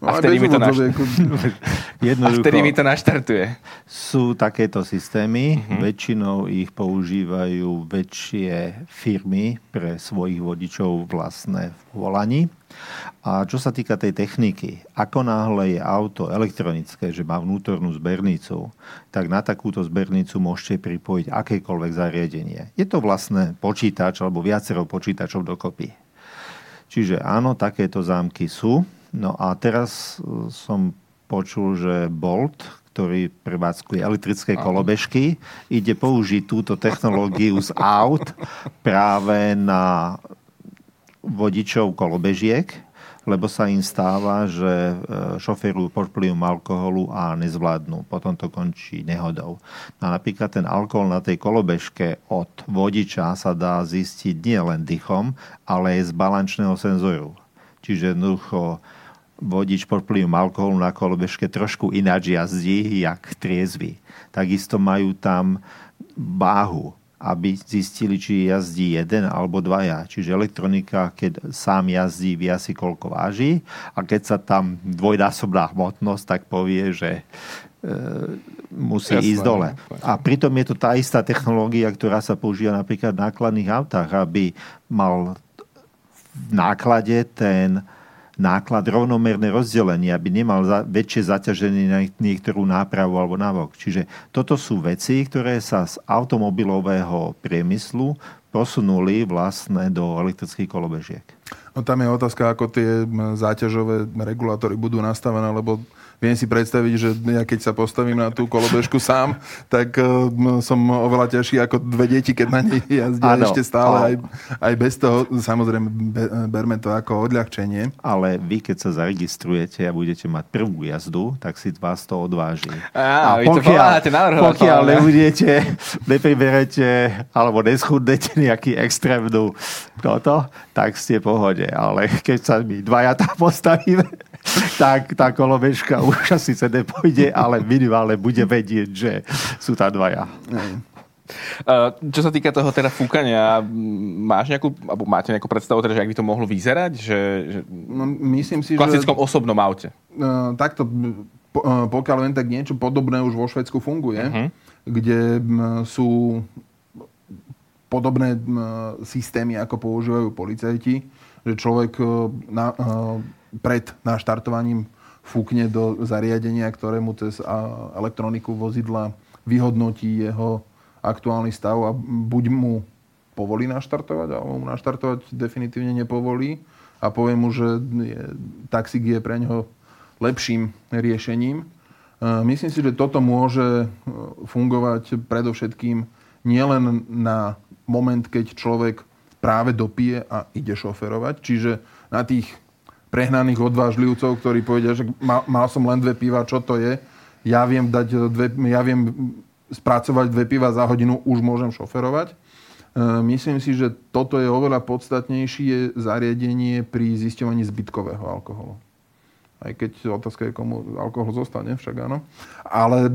A vtedy mi to, naš... a vtedy mi to naštartuje. Sú takéto systémy, uh-huh. väčšinou ich používajú väčšie firmy pre svojich vodičov vlastné v volaní. A čo sa týka tej techniky, ako náhle je auto elektronické, že má vnútornú zbernicu, tak na takúto zbernicu môžete pripojiť akékoľvek zariadenie. Je to vlastne počítač alebo viacero počítačov dokopy. Čiže áno, takéto zámky sú. No a teraz e, som počul, že Bolt, ktorý prevádzkuje elektrické kolobežky, ide použiť túto technológiu z aut práve na vodičov kolobežiek, lebo sa im stáva, že e, šoferujú pod vplyvom alkoholu a nezvládnu. Potom to končí nehodou. No a napríklad ten alkohol na tej kolobežke od vodiča sa dá zistiť nie len dychom, ale aj z balančného senzoru. Čiže jednoducho vodič pod vplyvom alkoholu na kolobežke trošku ináč jazdí, jak triezvy. Takisto majú tam váhu aby zistili, či jazdí jeden alebo dvaja. Čiže elektronika, keď sám jazdí, vie si koľko váži a keď sa tam dvojnásobná hmotnosť, tak povie, že e, musí Jasné, ísť dole. A pritom je to tá istá technológia, ktorá sa používa napríklad v nákladných autách, aby mal v náklade ten náklad rovnomerné rozdelenie, aby nemal za, väčšie zaťaženie na niektorú nápravu alebo navok. Čiže toto sú veci, ktoré sa z automobilového priemyslu posunuli vlastne do elektrických kolobežiek. No tam je otázka, ako tie záťažové regulátory budú nastavené, lebo viem si predstaviť, že ja keď sa postavím na tú kolobežku sám, tak uh, som oveľa ťažší ako dve deti, keď na nej jazdia ano, ešte stále aj, aj bez toho. Samozrejme, be, berme to ako odľahčenie. Ale vy, keď sa zaregistrujete a budete mať prvú jazdu, tak si vás to odváži. Á, a pokiaľ, pokiaľ nebudete, nepriberete alebo neschudnete nejaký extrémnu toto, tak ste v pohode. Ale keď sa my dvaja tam postavíme, tak tá kolobežka už asi sa nepôjde, ale minimálne bude vedieť, že sú tam dvaja. Uh, čo sa týka toho teda fúkania, máš nejakú, alebo máte nejakú predstavu, teda, že ak by to mohlo vyzerať? Že, že no, myslím si, v klasickom že, osobnom aute. Uh, takto, uh, pokiaľ len tak niečo podobné už vo Švedsku funguje, uh-huh. kde um, sú podobné um, systémy, ako používajú policajti, že človek na, pred naštartovaním fúkne do zariadenia, ktoré mu cez elektroniku vozidla vyhodnotí jeho aktuálny stav a buď mu povolí naštartovať, alebo mu naštartovať definitívne nepovolí a povie mu, že je, taxík je pre neho lepším riešením. Myslím si, že toto môže e, fungovať predovšetkým nielen na moment, keď človek práve dopije a ide šoferovať, čiže na tých prehnaných odvážlivcov, ktorí povedia, že mal, mal som len dve piva, čo to je. Ja viem, dať dve, ja viem spracovať dve piva za hodinu, už môžem šoferovať. E, myslím si, že toto je oveľa podstatnejšie zariadenie pri zisťovaní zbytkového alkoholu. Aj keď otázka je, komu alkohol zostane, však áno. Ale e,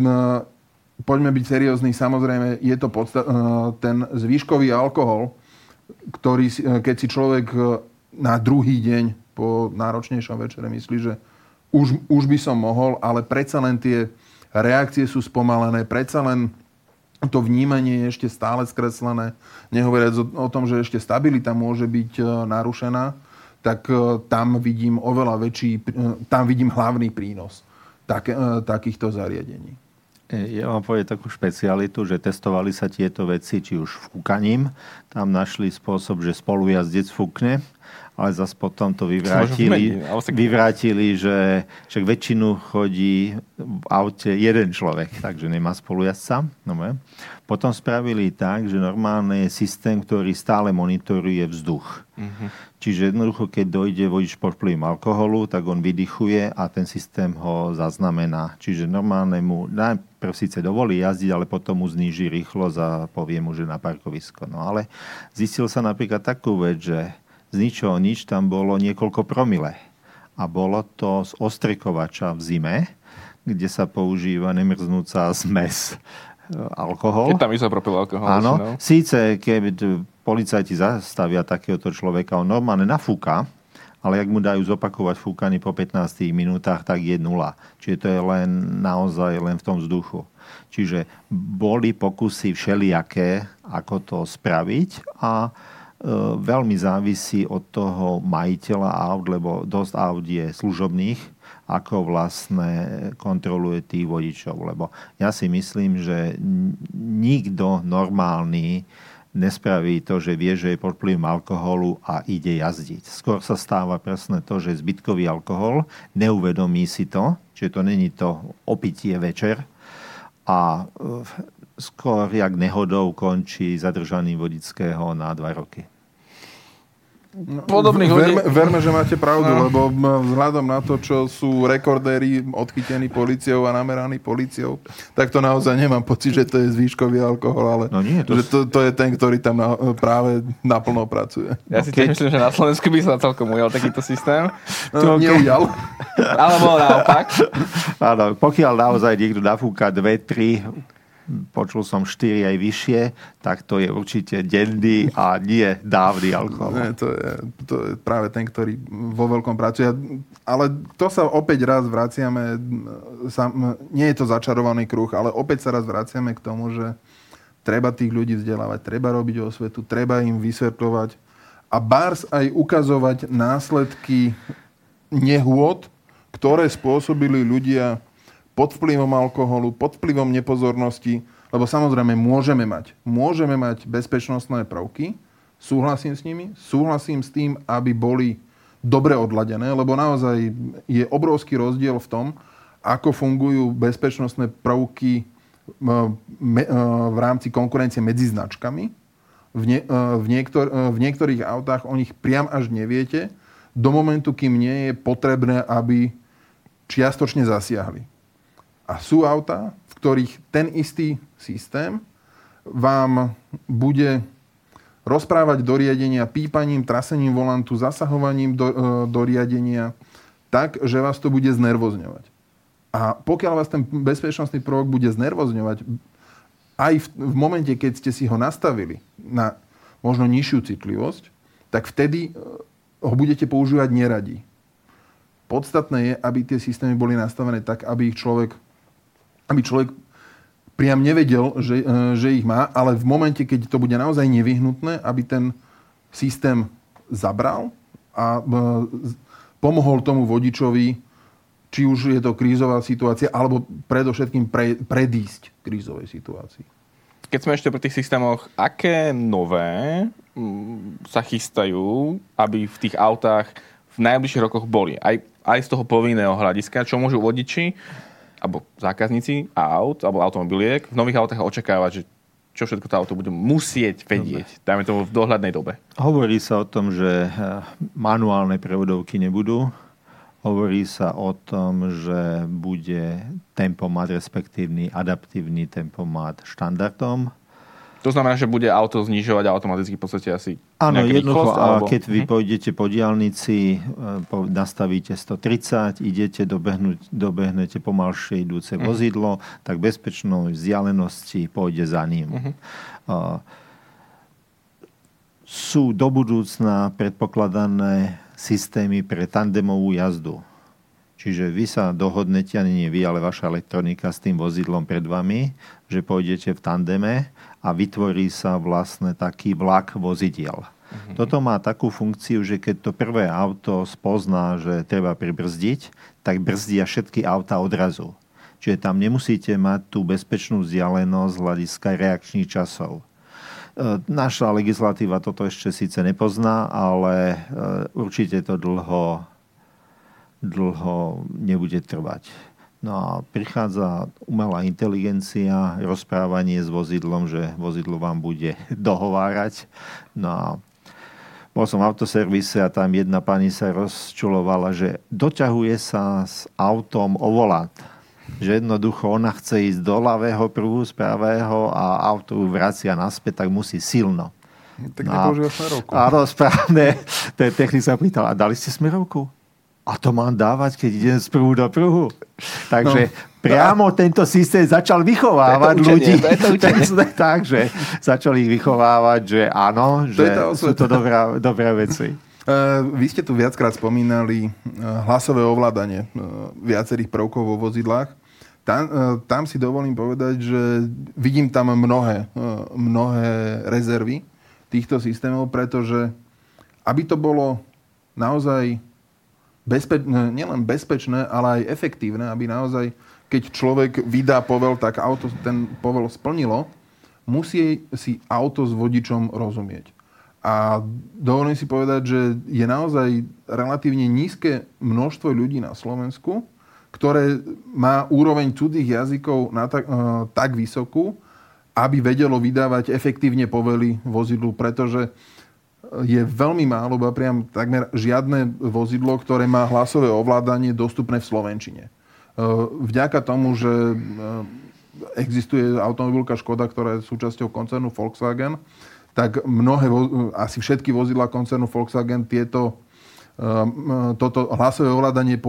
poďme byť seriózni, samozrejme je to podsta- e, ten zvýškový alkohol, ktorý, keď si človek na druhý deň po náročnejšom večere myslí, že už, už by som mohol, ale predsa len tie reakcie sú spomalené, predsa len to vnímanie je ešte stále skreslené, nehovoriac o, tom, že ešte stabilita môže byť e, narušená, tak e, tam vidím oveľa väčší, e, tam vidím hlavný prínos tak, takýchto zariadení. Ja vám poviem takú špecialitu, že testovali sa tieto veci, či už fúkaním. Tam našli spôsob, že spolujazdec fúkne ale zase potom to vyvrátili, vyvrátili že však väčšinu chodí v aute jeden človek, takže nemá spolujazca. No, potom spravili tak, že normálne je systém, ktorý stále monitoruje vzduch. Uh-huh. Čiže jednoducho, keď dojde vodič pod vplyvom alkoholu, tak on vydychuje a ten systém ho zaznamená. Čiže normálne mu najprv síce dovolí jazdiť, ale potom mu zníži rýchlosť a povie mu, že na parkovisko. No ale zistil sa napríklad takú vec, že z ničoho nič tam bolo niekoľko promile. A bolo to z ostrikovača v zime, kde sa používa nemrznúca zmes e, alkohol. Keď tam izopropyl alkohol. Áno, no. síce keď policajti zastavia takéhoto človeka, on normálne nafúka, ale ak mu dajú zopakovať fúkanie po 15 minútach, tak je nula. Čiže to je len naozaj len v tom vzduchu. Čiže boli pokusy všelijaké, ako to spraviť a veľmi závisí od toho majiteľa aut, lebo dosť aut je služobných, ako vlastne kontroluje tých vodičov. Lebo ja si myslím, že nikto normálny nespraví to, že vie, že je pod vplyvom alkoholu a ide jazdiť. Skôr sa stáva presne to, že zbytkový alkohol neuvedomí si to, čiže to není to opitie večer a skôr jak nehodou končí zadržaný vodického na dva roky. No, Podobných verme, ľudí. verme, že máte pravdu, no. lebo vzhľadom na to, čo sú rekordéri odchytení policiou a nameraní policiou, tak to naozaj nemám pocit, že to je zvýškový alkohol, ale no nie, to... že to, to je ten, ktorý tam na, práve naplno pracuje. Ja si tiež myslím, že na Slovensku by sa celkom ujal takýto systém. No, neujal. Alebo naopak. Áno, pokiaľ naozaj niekto nafúka dve, tri počul som 4 aj vyššie, tak to je určite denný a nie dávny alkohol. Nie, to, je, to je práve ten, ktorý vo veľkom pracuje. Ale to sa opäť raz vraciame, nie je to začarovaný kruh, ale opäť sa raz vraciame k tomu, že treba tých ľudí vzdelávať, treba robiť osvetu, treba im vysvetľovať a bárs aj ukazovať následky nehôd, ktoré spôsobili ľudia pod vplyvom alkoholu, pod vplyvom nepozornosti, lebo samozrejme môžeme mať, môžeme mať bezpečnostné prvky, súhlasím s nimi, súhlasím s tým, aby boli dobre odladené, lebo naozaj je obrovský rozdiel v tom, ako fungujú bezpečnostné prvky v rámci konkurencie medzi značkami. V, nie, v, niektor, v niektorých autách o nich priam až neviete, do momentu, kým nie je potrebné, aby čiastočne zasiahli. A sú auta, v ktorých ten istý systém vám bude rozprávať do riadenia pípaním, trasením volantu, zasahovaním do, e, do riadenia tak, že vás to bude znervozňovať. A pokiaľ vás ten bezpečnostný prvok bude znervozňovať, aj v, v momente, keď ste si ho nastavili na možno nižšiu citlivosť, tak vtedy e, ho budete používať neradi. Podstatné je, aby tie systémy boli nastavené tak, aby ich človek aby človek priam nevedel, že, e, že ich má, ale v momente, keď to bude naozaj nevyhnutné, aby ten systém zabral a e, pomohol tomu vodičovi, či už je to krízová situácia, alebo predovšetkým pre, predísť krízovej situácii. Keď sme ešte pri tých systémoch, aké nové sa chystajú, aby v tých autách v najbližších rokoch boli? Aj, aj z toho povinného hľadiska, čo môžu vodiči alebo zákazníci aut alebo automobiliek v nových autách očakávať, že čo všetko to auto bude musieť vedieť, dajme tomu v dohľadnej dobe. Hovorí sa o tom, že eh, manuálne prevodovky nebudú. Hovorí sa o tom, že bude tempomat, respektívny adaptívny tempomat štandardom to znamená, že bude auto znižovať automaticky v podstate asi Áno, jednoducho, alebo... keď vy pôjdete po diálnici, e, nastavíte 130, idete, dobehnúť, dobehnete pomalšie idúce uh-huh. vozidlo, tak bezpečnou vzdialenosti pôjde za ním. Uh-huh. Uh, sú do budúcna predpokladané systémy pre tandemovú jazdu. Čiže vy sa dohodnete, ani nie vy, ale vaša elektronika s tým vozidlom pred vami, že pôjdete v tandeme a vytvorí sa vlastne taký vlak vozidiel. Mm-hmm. Toto má takú funkciu, že keď to prvé auto spozná, že treba pribrzdiť, tak brzdia všetky auta odrazu. Čiže tam nemusíte mať tú bezpečnú vzdialenosť z hľadiska reakčných časov. E, naša legislatíva toto ešte síce nepozná, ale e, určite to dlho, dlho nebude trvať. No a prichádza umelá inteligencia, rozprávanie s vozidlom, že vozidlo vám bude dohovárať. No a bol som v autoservise a tam jedna pani sa rozčulovala, že doťahuje sa s autom o volant. Že jednoducho ona chce ísť do ľavého prvu z pravého a auto vracia naspäť, tak musí silno. Tak no, smerovku. Áno, správne. Ten technik sa pýtal, a dali ste smerovku? A to mám dávať, keď idem z prvu do prvu. Takže no. priamo tento systém začal vychovávať to ľudí. To to Takže začal ich vychovávať, že áno, že to sú to dobré, dobré veci. vy ste tu viackrát spomínali hlasové ovládanie viacerých prvkov vo vozidlách. Tam, tam si dovolím povedať, že vidím tam mnohé, mnohé rezervy týchto systémov, pretože aby to bolo naozaj bezpe- nielen bezpečné, ale aj efektívne, aby naozaj, keď človek vydá povel, tak auto ten povel splnilo, musí si auto s vodičom rozumieť. A dovolím si povedať, že je naozaj relatívne nízke množstvo ľudí na Slovensku, ktoré má úroveň cudzích jazykov na tak, uh, tak vysokú, aby vedelo vydávať efektívne povely vozidlu, pretože je veľmi málo, ba priam takmer žiadne vozidlo, ktoré má hlasové ovládanie dostupné v Slovenčine. E, vďaka tomu, že e, existuje automobilka Škoda, ktorá je súčasťou koncernu Volkswagen, tak mnohé, asi všetky vozidla koncernu Volkswagen tieto, e, toto hlasové ovládanie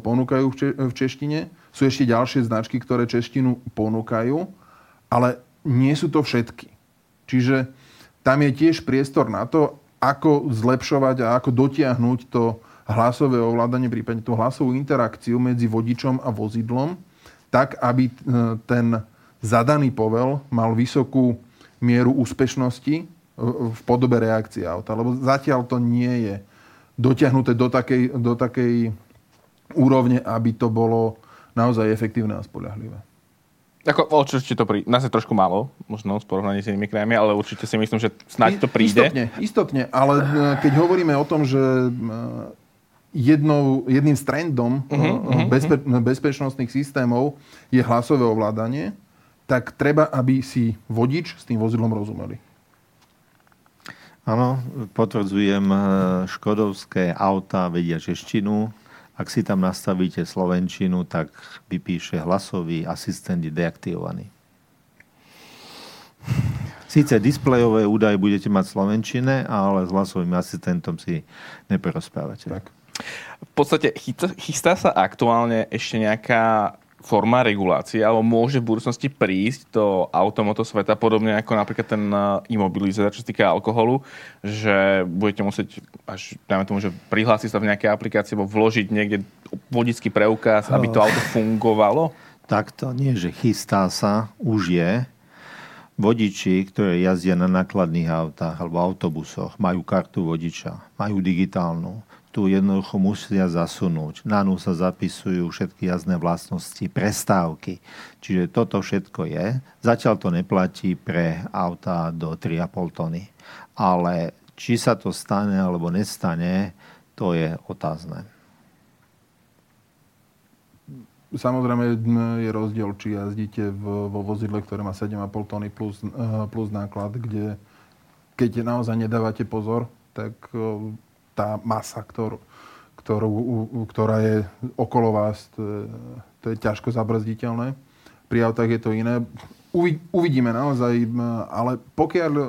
ponúkajú v češtine. Sú ešte ďalšie značky, ktoré češtinu ponúkajú, ale nie sú to všetky. Čiže tam je tiež priestor na to, ako zlepšovať a ako dotiahnuť to hlasové ovládanie, prípadne tú hlasovú interakciu medzi vodičom a vozidlom, tak, aby e, ten zadaný povel mal vysokú mieru úspešnosti e, v podobe reakcie auta. Lebo zatiaľ to nie je dotiahnuté do takej, do takej úrovne, aby to bolo naozaj efektívne a spolahlivé. Ako, určite to príde. Nás je trošku málo, možno v porovnaní s inými krajami, ale určite si myslím, že snáď to príde. Istotne, istotne, ale e, keď hovoríme o tom, že e, jednou, jedným z trendom uh-huh, bezpe- bezpečnostných systémov je hlasové ovládanie, tak treba, aby si vodič s tým vozidlom rozumeli. Áno, potvrdzujem, škodovské auta vedia češtinu, ak si tam nastavíte Slovenčinu, tak vypíše hlasový asistent deaktivovaný. Sice displejové údaje budete mať Slovenčine, ale s hlasovým asistentom si neporozprávate. Tak. V podstate chystá sa aktuálne ešte nejaká forma regulácie, alebo môže v budúcnosti prísť do automoto sveta, podobne ako napríklad ten eh, imobilizer, čo sa týka alkoholu, že budete musieť, až dajme tomu, že prihlásiť sa v nejakej aplikácii, alebo vložiť niekde vodický preukaz, aby to auto fungovalo? Takto nie, že chystá sa, už je. Vodiči, ktoré jazdia na nákladných autách alebo autobusoch, majú kartu vodiča, majú digitálnu tu jednoducho musia zasunúť. Na ňu sa zapisujú všetky jazdné vlastnosti, prestávky. Čiže toto všetko je. Zatiaľ to neplatí pre auta do 3,5 tony. Ale či sa to stane alebo nestane, to je otázne. Samozrejme je rozdiel, či jazdíte vo vozidle, ktoré má 7,5 tony plus, eh, plus náklad, kde keď naozaj nedávate pozor, tak eh, tá masa, ktorú, ktorú, ktorá je okolo vás, to to je ťažko zabrzditeľné. Pri autách je to iné. Uvidíme naozaj, ale pokiaľ e,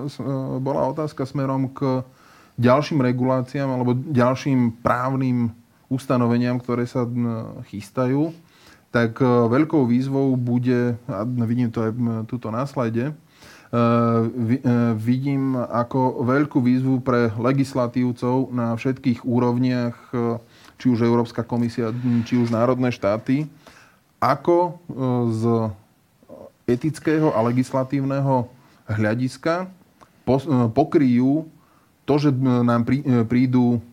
bola otázka smerom k ďalším reguláciám alebo ďalším právnym ustanoveniam, ktoré sa chystajú, tak e, veľkou výzvou bude, a vidím to aj tuto na slajde, vidím ako veľkú výzvu pre legislatívcov na všetkých úrovniach, eh, či už Európska komisia, či už národné štáty, ako z etického a legislatívneho hľadiska pokryjú to, že nám prídu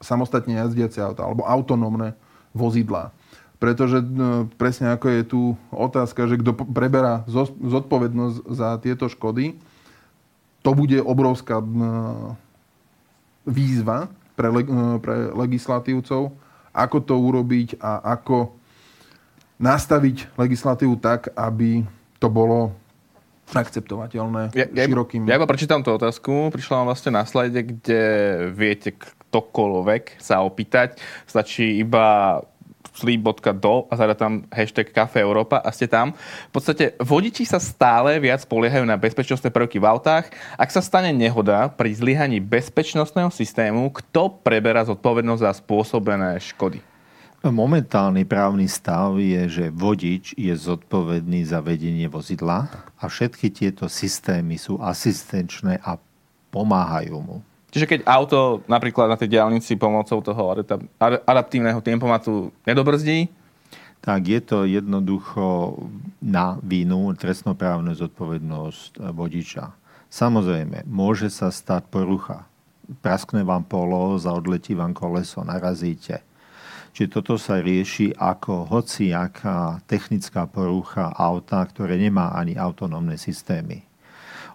samostatne jazdiace auta alebo autonómne vozidlá. Pretože no, presne ako je tu otázka, že kto preberá zodpovednosť za tieto škody, to bude obrovská výzva pre, pre legislatívcov, ako to urobiť a ako nastaviť legislatívu tak, aby to bolo akceptovateľné ja, širokým... Ja, ja iba prečítam tú otázku. Prišla vám vlastne na slajde, kde viete ktokoľvek sa opýtať. Stačí iba sleep.do a zadá tam hashtag Cafe Európa a ste tam. V podstate vodiči sa stále viac poliehajú na bezpečnostné prvky v autách. Ak sa stane nehoda pri zlyhaní bezpečnostného systému, kto preberá zodpovednosť za spôsobené škody? Momentálny právny stav je, že vodič je zodpovedný za vedenie vozidla a všetky tieto systémy sú asistenčné a pomáhajú mu. Čiže keď auto napríklad na tej diálnici pomocou toho adaptívneho tempomatu nedobrzdí, tak je to jednoducho na vínu trestnoprávnu zodpovednosť vodiča. Samozrejme, môže sa stať porucha. Praskne vám polo, zaodletí vám koleso, narazíte. Čiže toto sa rieši ako hociaká technická porucha auta, ktoré nemá ani autonómne systémy.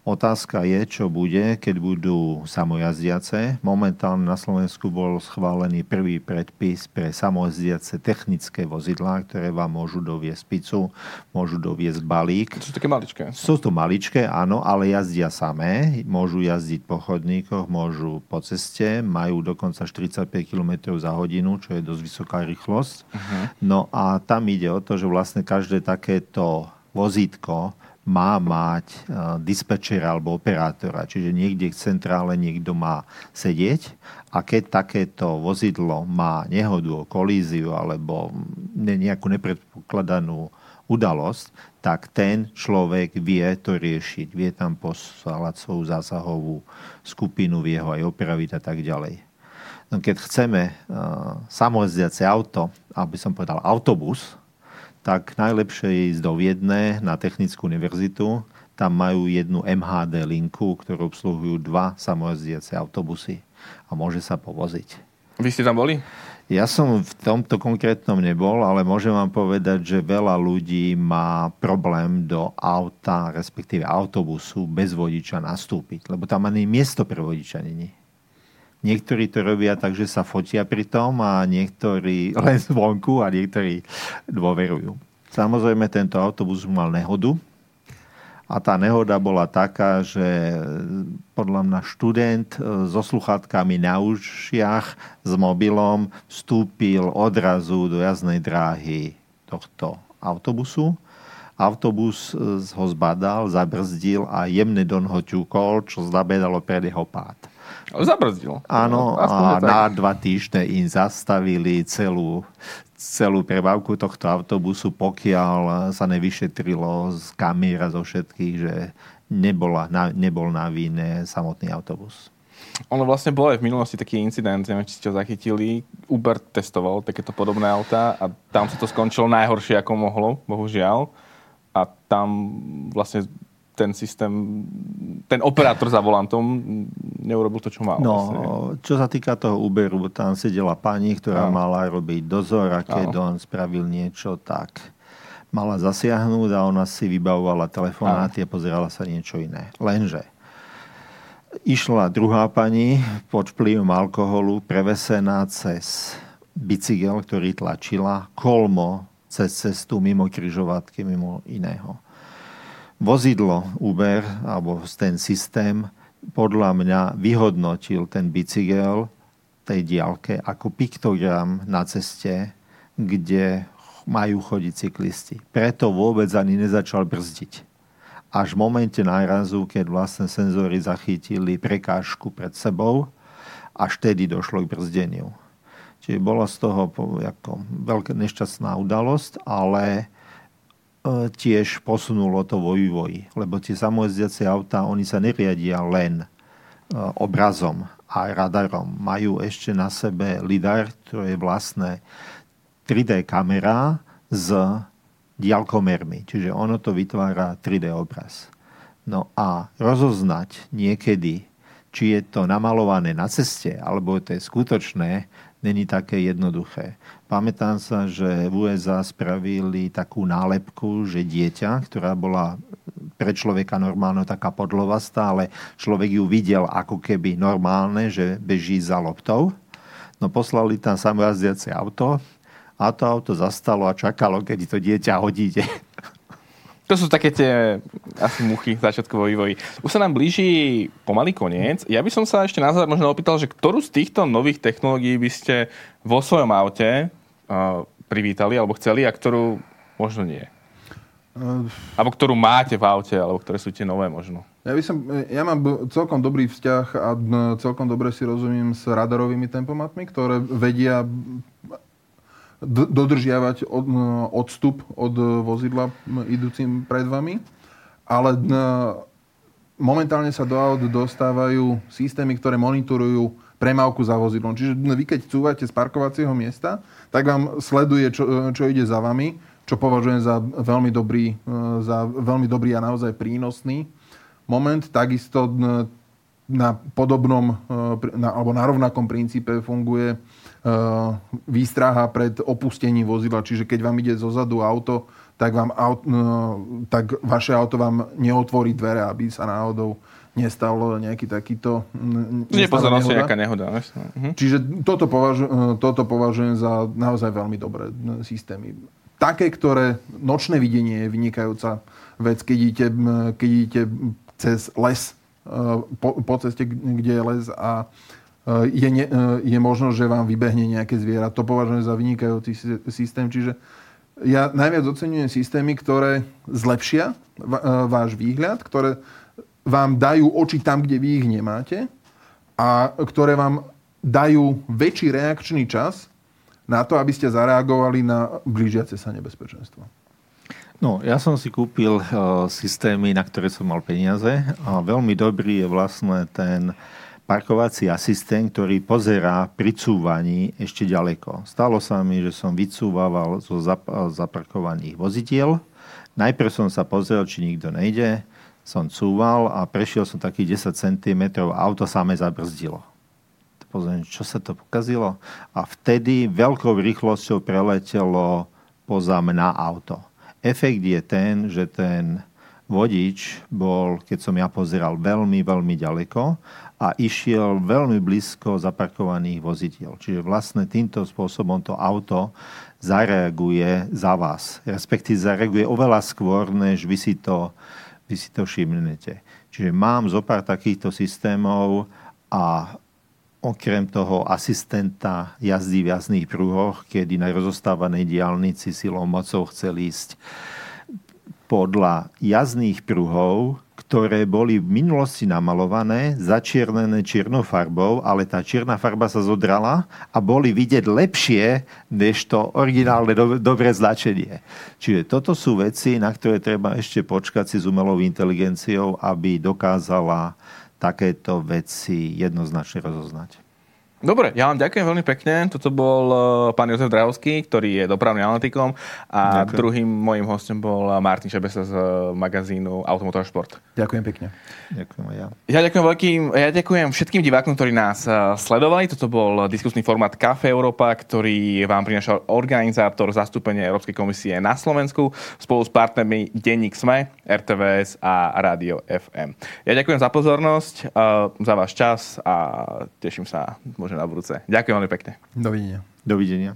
Otázka je, čo bude, keď budú samojazdiace. Momentálne na Slovensku bol schválený prvý predpis pre samojazdiace technické vozidlá, ktoré vám môžu doviesť pizzu, môžu doviesť balík. To sú také maličké. Sú to maličké, áno, ale jazdia samé. Môžu jazdiť po chodníkoch, môžu po ceste, majú dokonca 45 km za hodinu, čo je dosť vysoká rýchlosť. Uh-huh. No a tam ide o to, že vlastne každé takéto vozítko má mať e, dispečera alebo operátora. Čiže niekde v centrále niekto má sedieť a keď takéto vozidlo má nehodu, kolíziu alebo nejakú nepredpokladanú udalosť, tak ten človek vie to riešiť. Vie tam poslať svoju zásahovú skupinu, vie ho aj opraviť a tak ďalej. No keď chceme uh, samozdiace auto, aby som povedal autobus, tak najlepšie je ísť do Viedne na Technickú univerzitu. Tam majú jednu MHD linku, ktorú obsluhujú dva samojazdiace autobusy a môže sa povoziť. Vy ste tam boli? Ja som v tomto konkrétnom nebol, ale môžem vám povedať, že veľa ľudí má problém do auta, respektíve autobusu bez vodiča nastúpiť, lebo tam ani miesto pre vodiča není. Niektorí to robia tak, že sa fotia pri tom a niektorí len zvonku a niektorí dôverujú. Samozrejme, tento autobus mal nehodu a tá nehoda bola taká, že podľa mňa študent e, so sluchátkami na ušiach s mobilom vstúpil odrazu do jazdnej dráhy tohto autobusu. Autobus e, ho zbadal, zabrzdil a jemne don ho ťukol, čo znamenalo pred jeho pád. Zabrzdil. Áno, a na dva týždne im zastavili celú, celú prebávku tohto autobusu, pokiaľ sa nevyšetrilo z kamer a zo všetkých, že nebola, na, nebol na víne samotný autobus. Ono vlastne bol aj v minulosti taký incident, neviem, či ste ho zachytili. Uber testoval takéto podobné auta a tam sa to skončilo najhoršie, ako mohlo, bohužiaľ. A tam vlastne ten systém, ten operátor za volantom neurobil to, čo mal. No, vlastne. čo sa týka toho Uberu, tam sedela pani, ktorá no. mala robiť dozor a keď no. on spravil niečo, tak mala zasiahnuť a ona si vybavovala telefonáty a pozerala sa niečo iné. Lenže išla druhá pani pod vplyvom alkoholu prevesená cez bicykel, ktorý tlačila, kolmo cez cestu mimo kryžovatky, mimo iného vozidlo Uber, alebo ten systém, podľa mňa vyhodnotil ten bicykel tej diálke ako piktogram na ceste, kde majú chodiť cyklisti. Preto vôbec ani nezačal brzdiť. Až v momente nárazu, keď vlastne senzory zachytili prekážku pred sebou, až tedy došlo k brzdeniu. Čiže bola z toho ako veľká nešťastná udalosť, ale tiež posunulo to vo vývoji. Lebo tie samojezdiace autá, oni sa neriadia len e, obrazom a radarom. Majú ešte na sebe lidar, to je vlastné 3D kamera s diaľkomermi. Čiže ono to vytvára 3D obraz. No a rozoznať niekedy, či je to namalované na ceste, alebo to je skutočné, není také jednoduché. Pamätám sa, že v USA spravili takú nálepku, že dieťa, ktorá bola pre človeka normálne taká podlovastá, ale človek ju videl ako keby normálne, že beží za loptou. No poslali tam samojazdiace auto a to auto zastalo a čakalo, kedy to dieťa hodíte. To sú také tie asi muchy začiatkovo vývoji. Už sa nám blíži pomalý koniec. Ja by som sa ešte na záver možno opýtal, že ktorú z týchto nových technológií by ste vo svojom aute uh, privítali alebo chceli a ktorú možno nie? Uh, alebo ktorú máte v aute, alebo ktoré sú tie nové možno? Ja, by som, ja mám celkom dobrý vzťah a celkom dobre si rozumiem s radarovými tempomatmi, ktoré vedia dodržiavať od, odstup od vozidla idúcim pred vami. Ale momentálne sa do aut dostávajú systémy, ktoré monitorujú premávku za vozidlom. Čiže vy keď cúvate z parkovacieho miesta, tak vám sleduje, čo, čo ide za vami, čo považujem za veľmi dobrý, za veľmi dobrý a naozaj prínosný moment. Takisto na podobnom na, alebo na rovnakom princípe funguje výstraha pred opustením vozidla. Čiže keď vám ide zozadu auto, tak, vám auto, tak vaše auto vám neotvorí dvere, aby sa náhodou nestal nejaký takýto... Nepozornosť nejaká nehoda. Mhm. Čiže toto, považu, toto považujem za naozaj veľmi dobré systémy. Také, ktoré nočné videnie je vynikajúca vec, keď idete, keď idete cez les, po, po ceste, kde je les a je, ne, je možno, že vám vybehne nejaké zviera. To považujem za vynikajúci systém. Čiže ja najviac oceňujem systémy, ktoré zlepšia váš výhľad, ktoré vám dajú oči tam, kde vy ich nemáte a ktoré vám dajú väčší reakčný čas na to, aby ste zareagovali na blížiace sa nebezpečenstvo. No, ja som si kúpil uh, systémy, na ktoré som mal peniaze a veľmi dobrý je vlastne ten parkovací asistent, ktorý pozerá pri cúvaní ešte ďaleko. Stalo sa mi, že som vycúvaval zo zap- zaparkovaných vozidiel. Najprv som sa pozrel, či nikto nejde. Som cúval a prešiel som takých 10 cm a auto samé zabrzdilo. Pozriem, čo sa to pokazilo. A vtedy veľkou rýchlosťou preletelo poza mňa auto. Efekt je ten, že ten vodič bol, keď som ja pozeral, veľmi, veľmi ďaleko a išiel veľmi blízko zaparkovaných vozidiel. Čiže vlastne týmto spôsobom to auto zareaguje za vás. Respektíve zareaguje oveľa skôr, než vy si to, vy si to všimnete. Čiže mám zo pár takýchto systémov a okrem toho asistenta jazdy v jazdných prúhoch, kedy na rozostávanej diálnici silou mocou chcel ísť podľa jazdných pruhov ktoré boli v minulosti namalované, začiernené čiernou farbou, ale tá čierna farba sa zodrala a boli vidieť lepšie, než to originálne do, dobré značenie. Čiže toto sú veci, na ktoré treba ešte počkať si s umelou inteligenciou, aby dokázala takéto veci jednoznačne rozoznať. Dobre, ja vám ďakujem veľmi pekne. Toto bol uh, pán Jozef Dravský, ktorý je dopravným analytikom a ďakujem. druhým mojim hostom bol Martin Šebesa z uh, magazínu Automotor Šport. Ďakujem pekne. Ďakujem aj ja. Ja ďakujem, veľkým, ja ďakujem všetkým divákom, ktorí nás sledovali. Toto bol diskusný formát Café Európa, ktorý vám prinašal organizátor zastúpenia Európskej komisie na Slovensku spolu s partnermi Denník SME, RTVS a Radio FM. Ja ďakujem za pozornosť, za váš čas a teším sa možno na budúce. Ďakujem veľmi pekne. Dovidenia. Dovidenia.